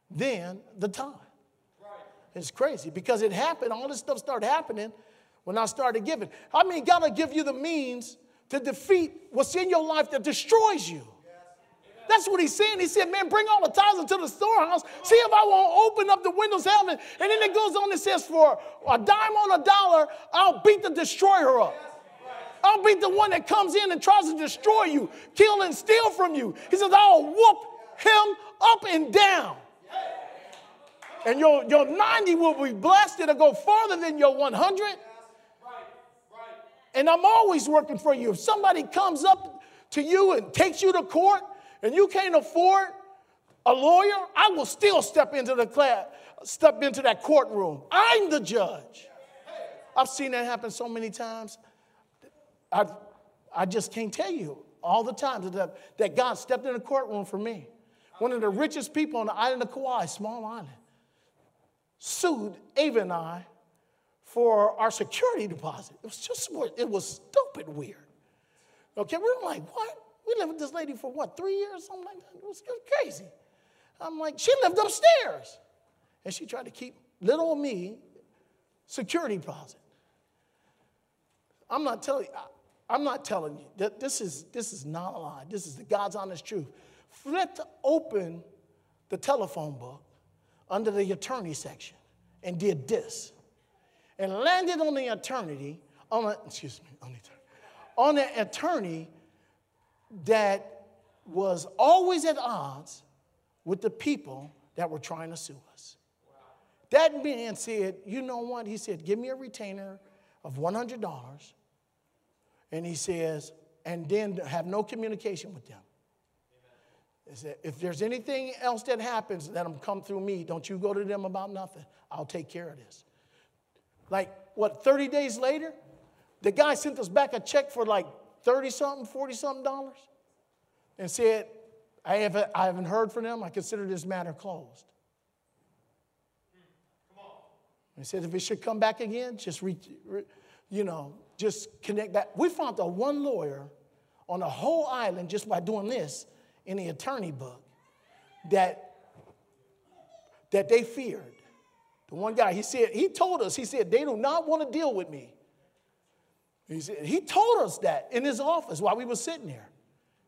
than the tithe. It's crazy because it happened, all this stuff started happening when I started giving. I mean, God will give you the means to defeat what's in your life that destroys you. That's what he's saying. He said, Man, bring all the tithes into the storehouse. See if I won't open up the windows of heaven. And then it goes on and says, For a dime on a dollar, I'll beat the destroyer up. I'll beat the one that comes in and tries to destroy you, kill and steal from you. He says, I'll whoop him up and down. And your, your 90 will be blessed. It'll go farther than your 100 and I'm always working for you. If somebody comes up to you and takes you to court and you can't afford a lawyer, I will still step into the class, step into that courtroom. I'm the judge. I've seen that happen so many times. I, I just can't tell you all the times that, that God stepped in the courtroom for me. One of the richest people on the island of Kauai, small island, sued Ava and I for our security deposit. It was just, it was stupid weird. Okay, we were like, what? We lived with this lady for what, three years, something like that? It was, crazy. I'm like, she lived upstairs. And she tried to keep little me security deposit. I'm not telling you, I'm not telling you that this is this is not a lie. This is the God's honest truth. Flipped open the telephone book under the attorney section and did this and landed on the eternity, on a, excuse me, on the on an attorney that was always at odds with the people that were trying to sue us. That man said, You know what? He said, Give me a retainer of $100. And he says, And then have no communication with them. He said, if there's anything else that happens, let them come through me. Don't you go to them about nothing. I'll take care of this. Like, what, 30 days later, the guy sent us back a check for like 30 something, 40 something dollars and said, I haven't, I haven't heard from them. I consider this matter closed. He said, if it should come back again, just, reach, you know, just connect back. We found the one lawyer on the whole island just by doing this in the attorney book that, that they feared. The one guy, he said, he told us, he said, they do not want to deal with me. He, said, he told us that in his office while we were sitting there.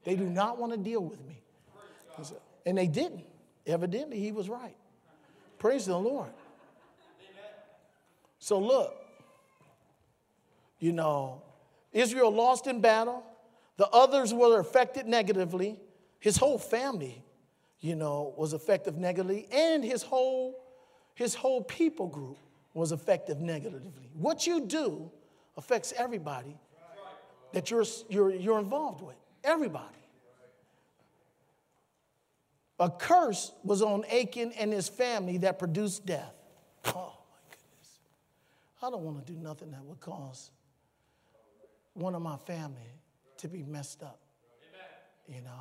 They do not want to deal with me. And they didn't. Evidently, he was right. Praise the Lord. So look, you know, Israel lost in battle. The others were affected negatively. His whole family, you know, was affected negatively, and his whole, his whole people group was affected negatively. What you do affects everybody that you're, you're, you're involved with. Everybody. A curse was on Achan and his family that produced death. Oh my goodness. I don't want to do nothing that would cause one of my family to be messed up. Amen. You know,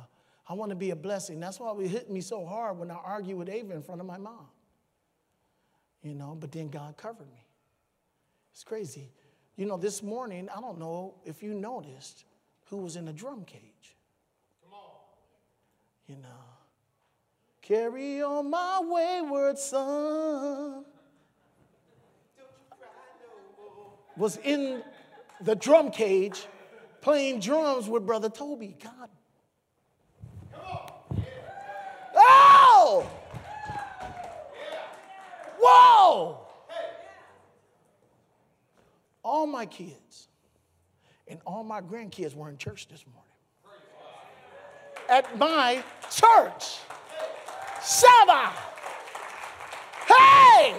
I want to be a blessing. That's why it hit me so hard when I argued with Ava in front of my mom. You know, but then God covered me. It's crazy. You know, this morning, I don't know if you noticed who was in the drum cage. Come on. You know, carry on my wayward son. Was in the drum cage playing drums with Brother Toby. God. Come on. Yeah. Oh! Whoa! All my kids and all my grandkids were in church this morning. At my church. Saba! Hey!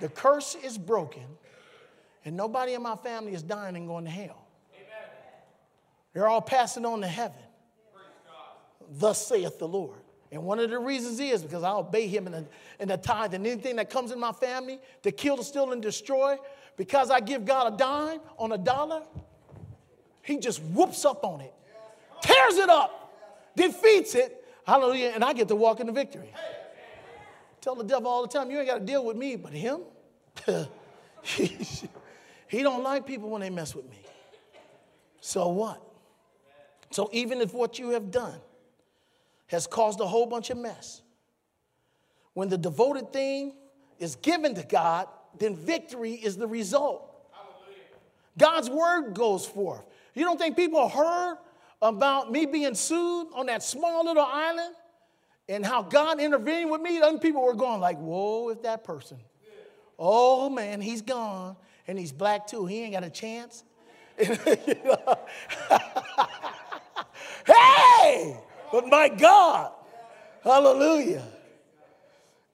The curse is broken and nobody in my family is dying and going to hell. Amen. They're all passing on to heaven. Thus saith the Lord. And one of the reasons is because I obey him in the, in the tithe and anything that comes in my family to kill, to steal, and destroy, because I give God a dime on a dollar, he just whoops up on it, tears it up, defeats it, hallelujah, and I get to walk in the victory. Tell the devil all the time, you ain't got to deal with me, but him, He don't like people when they mess with me. So what? So even if what you have done has caused a whole bunch of mess, when the devoted thing is given to God, then victory is the result. God's word goes forth. You don't think people heard about me being sued on that small little island and how God intervened with me? Other people were going like, whoa, if that person. Oh man, he's gone and he's black too. He ain't got a chance. hey! But my God, hallelujah.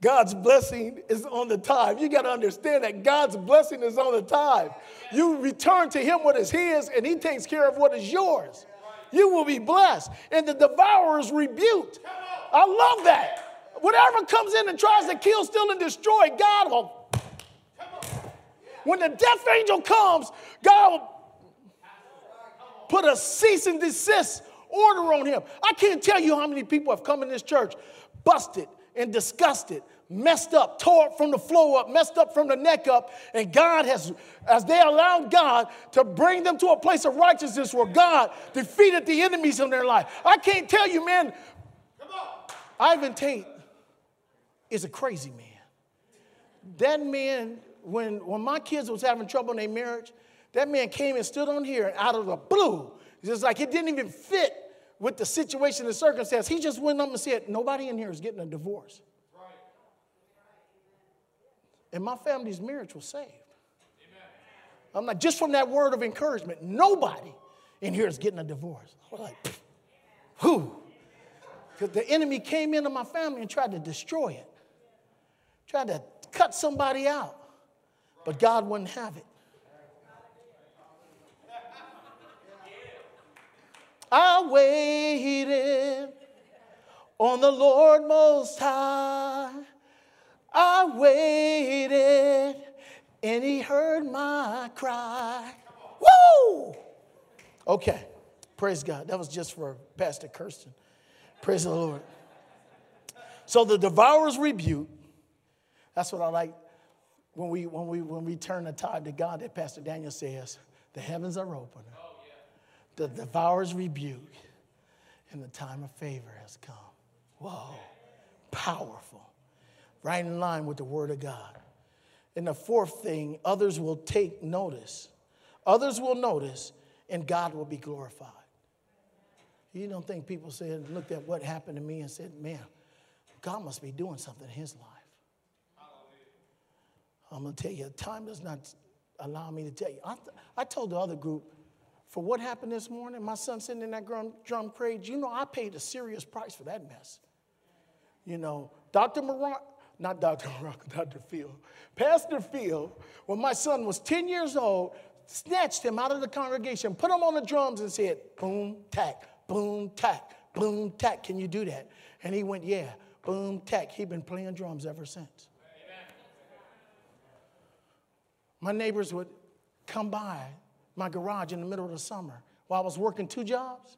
God's blessing is on the time. You got to understand that God's blessing is on the time. You return to Him what is His, and He takes care of what is yours. You will be blessed. And the devourer is rebuked. I love that. Whatever comes in and tries to kill, steal, and destroy, God will when the death angel comes, God will put a cease and desist order on him. I can't tell you how many people have come in this church busted and disgusted, messed up, tore up from the floor up, messed up from the neck up, and God has, as they allowed God to bring them to a place of righteousness where God defeated the enemies in their life. I can't tell you, man. Ivan Tate is a crazy man. That man when, when my kids was having trouble in their marriage, that man came and stood on here out of the blue. Just like it didn't even fit with the situation and circumstance. He just went up and said, Nobody in here is getting a divorce. Right. And my family's marriage was saved. Amen. I'm like, just from that word of encouragement, nobody in here is getting a divorce. I was like, who? Because the enemy came into my family and tried to destroy it, tried to cut somebody out. But God wouldn't have it. I waited on the Lord Most High. I waited and He heard my cry. Woo! Okay, praise God. That was just for Pastor Kirsten. Praise the Lord. So the devourer's rebuke, that's what I like when we, when we, when we turn the tide to God, that Pastor Daniel says, the heavens are open. The devourer's rebuke, and the time of favor has come. Whoa, powerful. Right in line with the Word of God. And the fourth thing, others will take notice. Others will notice, and God will be glorified. You don't think people said, looked at what happened to me and said, man, God must be doing something in his life. I'm going to tell you, time does not allow me to tell you. I, I told the other group, for what happened this morning, my son sitting in that drum, drum crate, you know, I paid a serious price for that mess. You know, Dr. Moran, not Dr. Moran, Dr. Phil, Pastor Phil, when my son was 10 years old, snatched him out of the congregation, put him on the drums and said, boom, tack, boom, tack, boom, tack. Can you do that? And he went, yeah, boom, tack. He's been playing drums ever since. My neighbors would come by my garage in the middle of the summer while I was working two jobs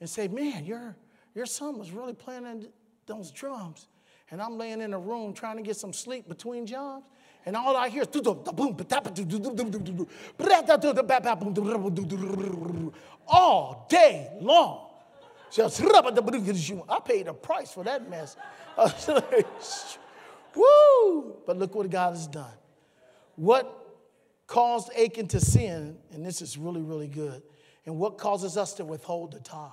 and say, man, your, your son was really playing those drums. And I'm laying in a room trying to get some sleep between jobs. And all I hear is all day long. I paid a price for that mess. Woo! But look what God has done. What caused Achan to sin, and this is really, really good, and what causes us to withhold the tithe?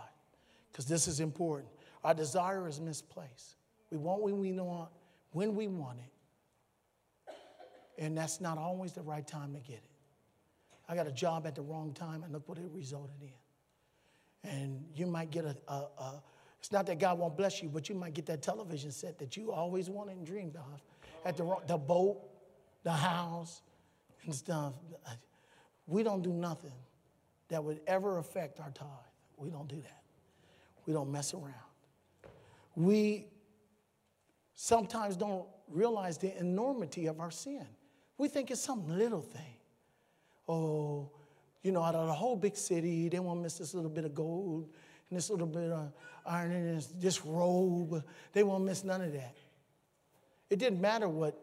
Because this is important. Our desire is misplaced. We want when we want, when we want it. And that's not always the right time to get it. I got a job at the wrong time, and look what it resulted in. And you might get a, a, a it's not that God won't bless you, but you might get that television set that you always wanted and dreamed of at the, the boat, the house, and stuff. We don't do nothing that would ever affect our tithe. We don't do that. We don't mess around. We sometimes don't realize the enormity of our sin. We think it's some little thing. Oh, you know, out of the whole big city, they won't miss this little bit of gold and this little bit of iron and this, this robe. They won't miss none of that. It didn't matter what,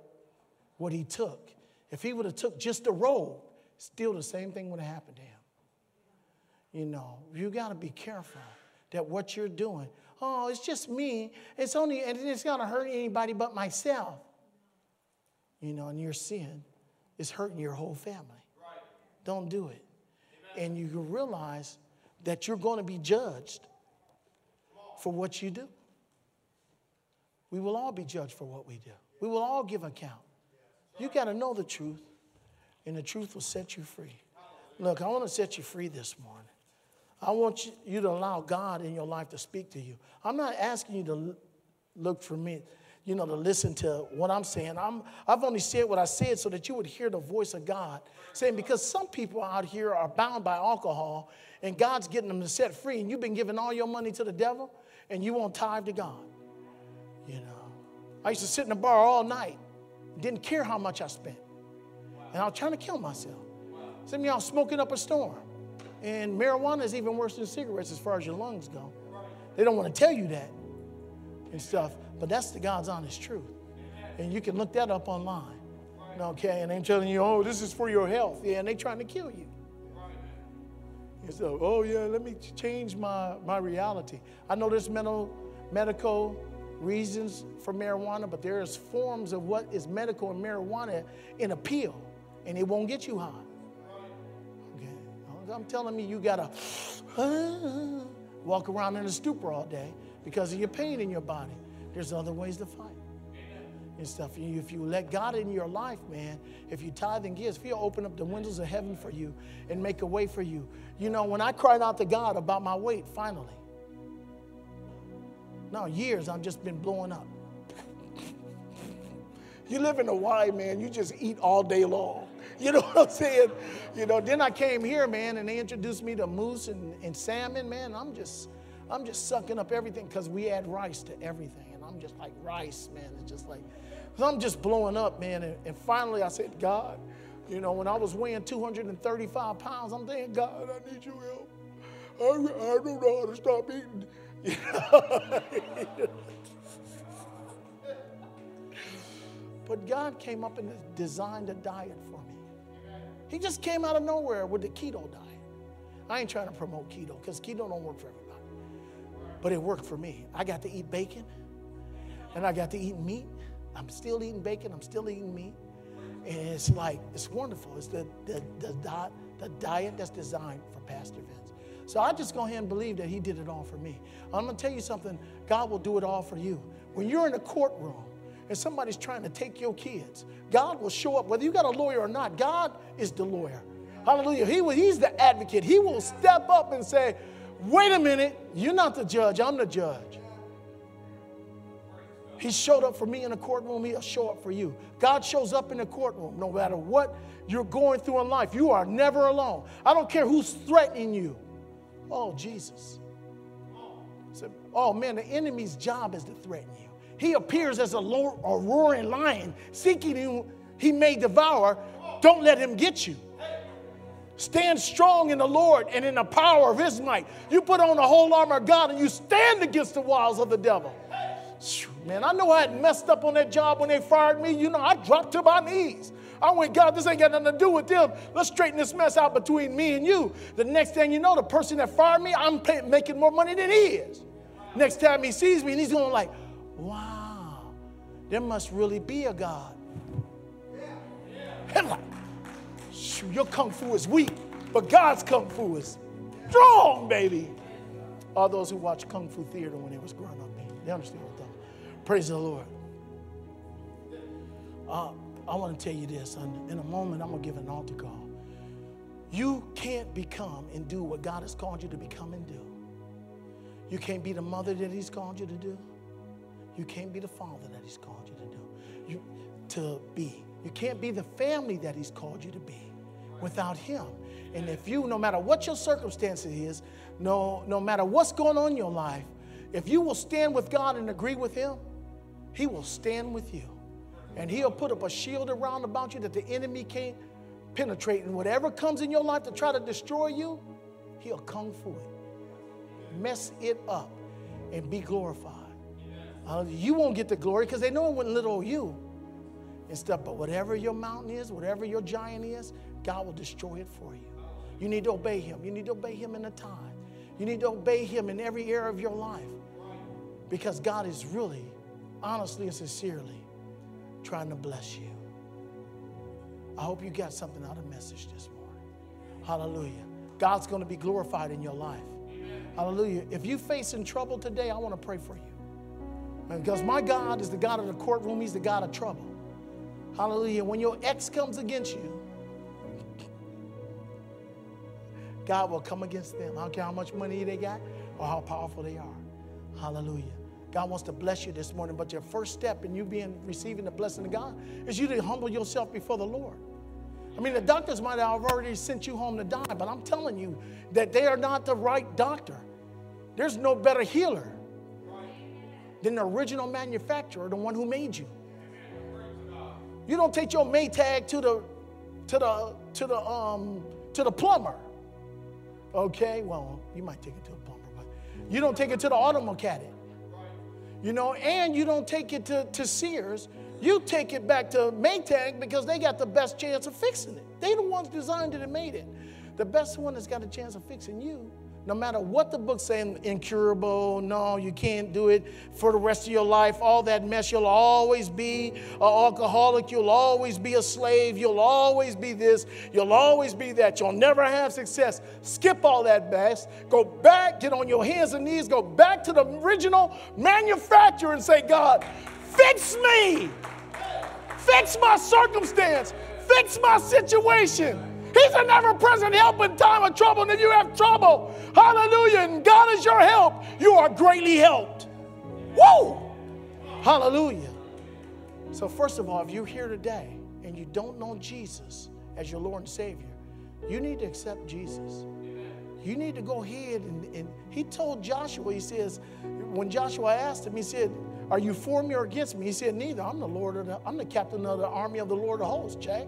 what he took. If he would have took just a robe, still the same thing would have happened to him. You know, you got to be careful that what you're doing, oh, it's just me. It's only, and it's not to hurt anybody but myself. You know, and your sin is hurting your whole family. Right. Don't do it. Amen. And you realize that you're going to be judged for what you do. We will all be judged for what we do. We will all give account. You got to know the truth, and the truth will set you free. Look, I want to set you free this morning. I want you, to allow God in your life to speak to you. I'm not asking you to look for me, you know, to listen to what I'm saying. I'm, I've only said what I said so that you would hear the voice of God saying, because some people out here are bound by alcohol and God's getting them to set free, and you've been giving all your money to the devil and you won't tithe to God. You know, I used to sit in the bar all night, didn't care how much I spent, and I was trying to kill myself. Some of y'all smoking up a storm. And marijuana is even worse than cigarettes as far as your lungs go. They don't want to tell you that and stuff, but that's the God's honest truth. And you can look that up online. Okay, and they're telling you, oh, this is for your health. Yeah, and they're trying to kill you. And so, oh yeah, let me change my, my reality. I know there's mental, medical reasons for marijuana, but there's forms of what is medical and marijuana in a pill, and it won't get you high. I'm telling me you gotta walk around in a stupor all day because of your pain in your body. There's other ways to fight and stuff. If you let God in your life, man, if you tithe and give, He'll open up the windows of heaven for you and make a way for you. You know, when I cried out to God about my weight, finally, now years I've just been blowing up. you live in Hawaii, man, you just eat all day long. You know what I'm saying? You know, then I came here, man, and they introduced me to moose and, and salmon, man. I'm just, I'm just sucking up everything because we add rice to everything. And I'm just like, rice, man. It's just like, I'm just blowing up, man. And, and finally I said, God, you know, when I was weighing 235 pounds, I'm thinking, God, I need your help. I, I don't know how to stop eating. But God came up and designed a diet for me. He just came out of nowhere with the keto diet. I ain't trying to promote keto because keto don't work for everybody. But it worked for me. I got to eat bacon and I got to eat meat. I'm still eating bacon, I'm still eating meat. And it's like, it's wonderful. It's the, the, the, the diet that's designed for Pastor Vince. So I just go ahead and believe that he did it all for me. I'm going to tell you something God will do it all for you. When you're in a courtroom and somebody's trying to take your kids, God will show up, whether you got a lawyer or not. God is the lawyer. Hallelujah. He will, he's the advocate. He will step up and say, wait a minute, you're not the judge, I'm the judge. He showed up for me in the courtroom, he'll show up for you. God shows up in the courtroom no matter what you're going through in life. You are never alone. I don't care who's threatening you. Oh, Jesus. oh, man, the enemy's job is to threaten you. He appears as a, a roaring lion, seeking you he may devour. Don't let him get you. Stand strong in the Lord and in the power of his might. You put on the whole armor of God and you stand against the wiles of the devil. Man, I know I had messed up on that job when they fired me. You know, I dropped to my knees. I went, God, this ain't got nothing to do with them. Let's straighten this mess out between me and you. The next thing you know, the person that fired me, I'm pay- making more money than he is. Next time he sees me, and he's going like, wow, there must really be a God. And like, your kung fu is weak, but God's kung fu is strong, baby. All those who watched kung fu theater when they was growing up, they understand what talking Praise the Lord. Uh, I want to tell you this. and In a moment, I'm going to give an altar call. You can't become and do what God has called you to become and do. You can't be the mother that He's called you to do. You can't be the father that He's called you to do. You to be. You can't be the family that He's called you to be without Him. And if you, no matter what your circumstances is, no, no matter what's going on in your life, if you will stand with God and agree with Him, He will stand with you. And He'll put up a shield around about you that the enemy can't penetrate. And whatever comes in your life to try to destroy you, He'll come for it, mess it up, and be glorified. Uh, you won't get the glory because they know it wasn't little you and stuff. But whatever your mountain is, whatever your giant is, God will destroy it for you. You need to obey Him. You need to obey Him in the time. You need to obey Him in every area of your life because God is really, honestly and sincerely trying to bless you. I hope you got something out of the message this morning. Hallelujah. God's going to be glorified in your life. Hallelujah. If you're facing trouble today, I want to pray for you. Because my God is the God of the courtroom, He's the God of trouble. Hallelujah. When your ex comes against you, God will come against them. I don't care how much money they got or how powerful they are. Hallelujah. God wants to bless you this morning, but your first step in you being receiving the blessing of God is you to humble yourself before the Lord. I mean, the doctors might have already sent you home to die, but I'm telling you that they are not the right doctor. There's no better healer than the original manufacturer, the one who made you. You don't take your Maytag to the to the to the um to the plumber. Okay, well, you might take it to a plumber, but you don't take it to the auto mechanic. You know, and you don't take it to, to Sears. You take it back to Maytag because they got the best chance of fixing it. They the ones designed it and made it. The best one that's got a chance of fixing you no matter what the book's saying, incurable, no, you can't do it for the rest of your life, all that mess, you'll always be an alcoholic, you'll always be a slave, you'll always be this, you'll always be that, you'll never have success. Skip all that mess, go back, get on your hands and knees, go back to the original manufacturer and say, God, fix me, fix my circumstance, fix my situation. He's an ever present help in time of trouble. And if you have trouble, hallelujah, and God is your help, you are greatly helped. Woo! Hallelujah. So, first of all, if you're here today and you don't know Jesus as your Lord and Savior, you need to accept Jesus. You need to go ahead and, and he told Joshua, he says, when Joshua asked him, he said, Are you for me or against me? He said, Neither. I'm the Lord of the, I'm the captain of the army of the Lord of hosts, Jack.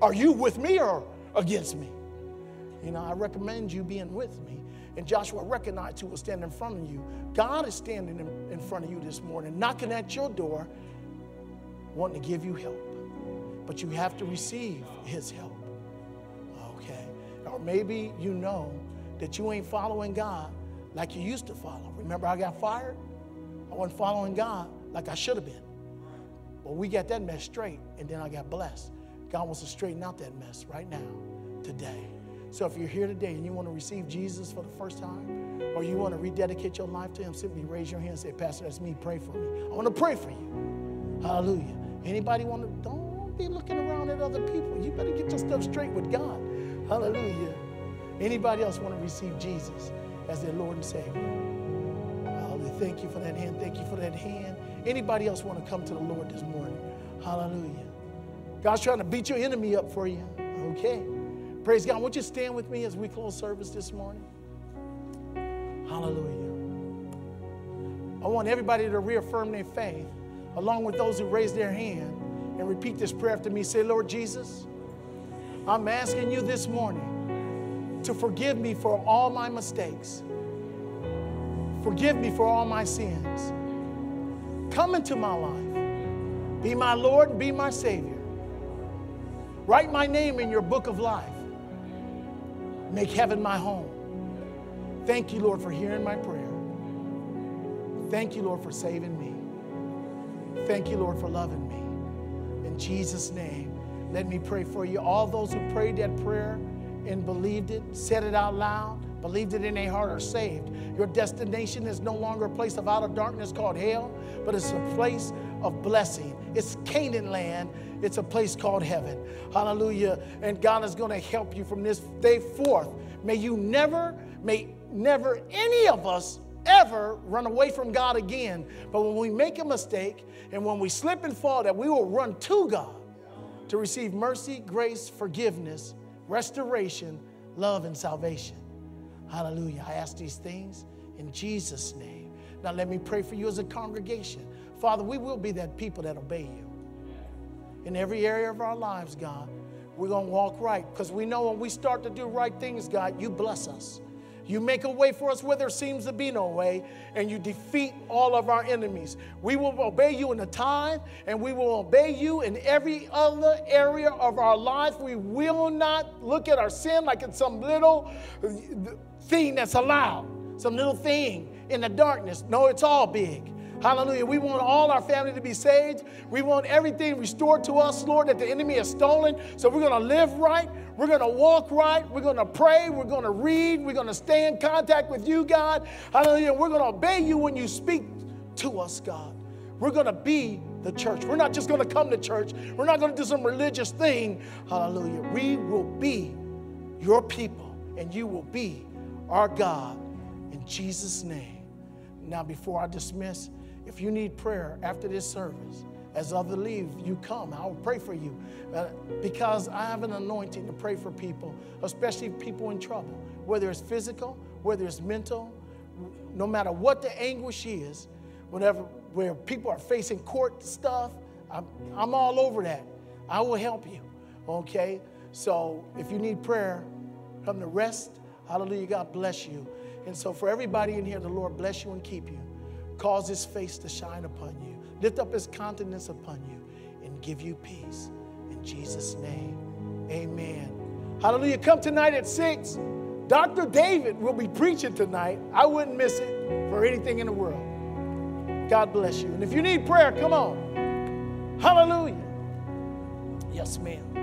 Are you with me or against me? You know, I recommend you being with me. And Joshua recognized who was standing in front of you. God is standing in, in front of you this morning, knocking at your door, wanting to give you help. But you have to receive his help. Okay? Or maybe you know that you ain't following God like you used to follow. Remember, I got fired? I wasn't following God like I should have been. Well, we got that mess straight, and then I got blessed. God wants to straighten out that mess right now, today. So if you're here today and you want to receive Jesus for the first time, or you want to rededicate your life to Him, simply raise your hand and say, Pastor, that's me. Pray for me. I want to pray for you. Hallelujah. Anybody want to? Don't be looking around at other people. You better get your stuff straight with God. Hallelujah. Anybody else want to receive Jesus as their Lord and Savior? Hallelujah. Thank you for that hand. Thank you for that hand. Anybody else want to come to the Lord this morning? Hallelujah. God's trying to beat your enemy up for you. Okay. Praise God. Won't you stand with me as we close service this morning? Hallelujah. I want everybody to reaffirm their faith, along with those who raise their hand, and repeat this prayer after me. Say, Lord Jesus, I'm asking you this morning to forgive me for all my mistakes. Forgive me for all my sins. Come into my life. Be my Lord and be my Savior. Write my name in your book of life. Make heaven my home. Thank you, Lord, for hearing my prayer. Thank you, Lord, for saving me. Thank you, Lord, for loving me. In Jesus' name, let me pray for you. All those who prayed that prayer and believed it, said it out loud, believed it in their heart are saved. Your destination is no longer a place of outer darkness called hell, but it's a place of blessing. It's Canaan land. It's a place called heaven. Hallelujah. And God is going to help you from this day forth. May you never, may never any of us ever run away from God again. But when we make a mistake and when we slip and fall, that we will run to God to receive mercy, grace, forgiveness, restoration, love, and salvation. Hallelujah. I ask these things in Jesus' name. Now, let me pray for you as a congregation. Father, we will be that people that obey you. In every area of our lives, God, we're going to walk right because we know when we start to do right things, God, you bless us. You make a way for us where there seems to be no way, and you defeat all of our enemies. We will obey you in the time, and we will obey you in every other area of our life. We will not look at our sin like it's some little uh, thing that's allowed, some little thing in the darkness. No, it's all big. Hallelujah. We want all our family to be saved. We want everything restored to us, Lord, that the enemy has stolen. So we're going to live right. We're going to walk right. We're going to pray. We're going to read. We're going to stay in contact with you, God. Hallelujah. We're going to obey you when you speak to us, God. We're going to be the church. We're not just going to come to church. We're not going to do some religious thing. Hallelujah. We will be your people, and you will be our God in Jesus' name. Now, before I dismiss, if you need prayer after this service, as others leave, you come. I will pray for you uh, because I have an anointing to pray for people, especially people in trouble, whether it's physical, whether it's mental, no matter what the anguish is, whenever where people are facing court stuff, I'm, I'm all over that. I will help you. Okay? So if you need prayer, come to rest. Hallelujah. God bless you. And so for everybody in here, the Lord bless you and keep you cause his face to shine upon you, lift up his countenance upon you, and give you peace. In Jesus' name, amen. Hallelujah. Come tonight at 6. Dr. David will be preaching tonight. I wouldn't miss it for anything in the world. God bless you. And if you need prayer, come on. Hallelujah. Yes, ma'am.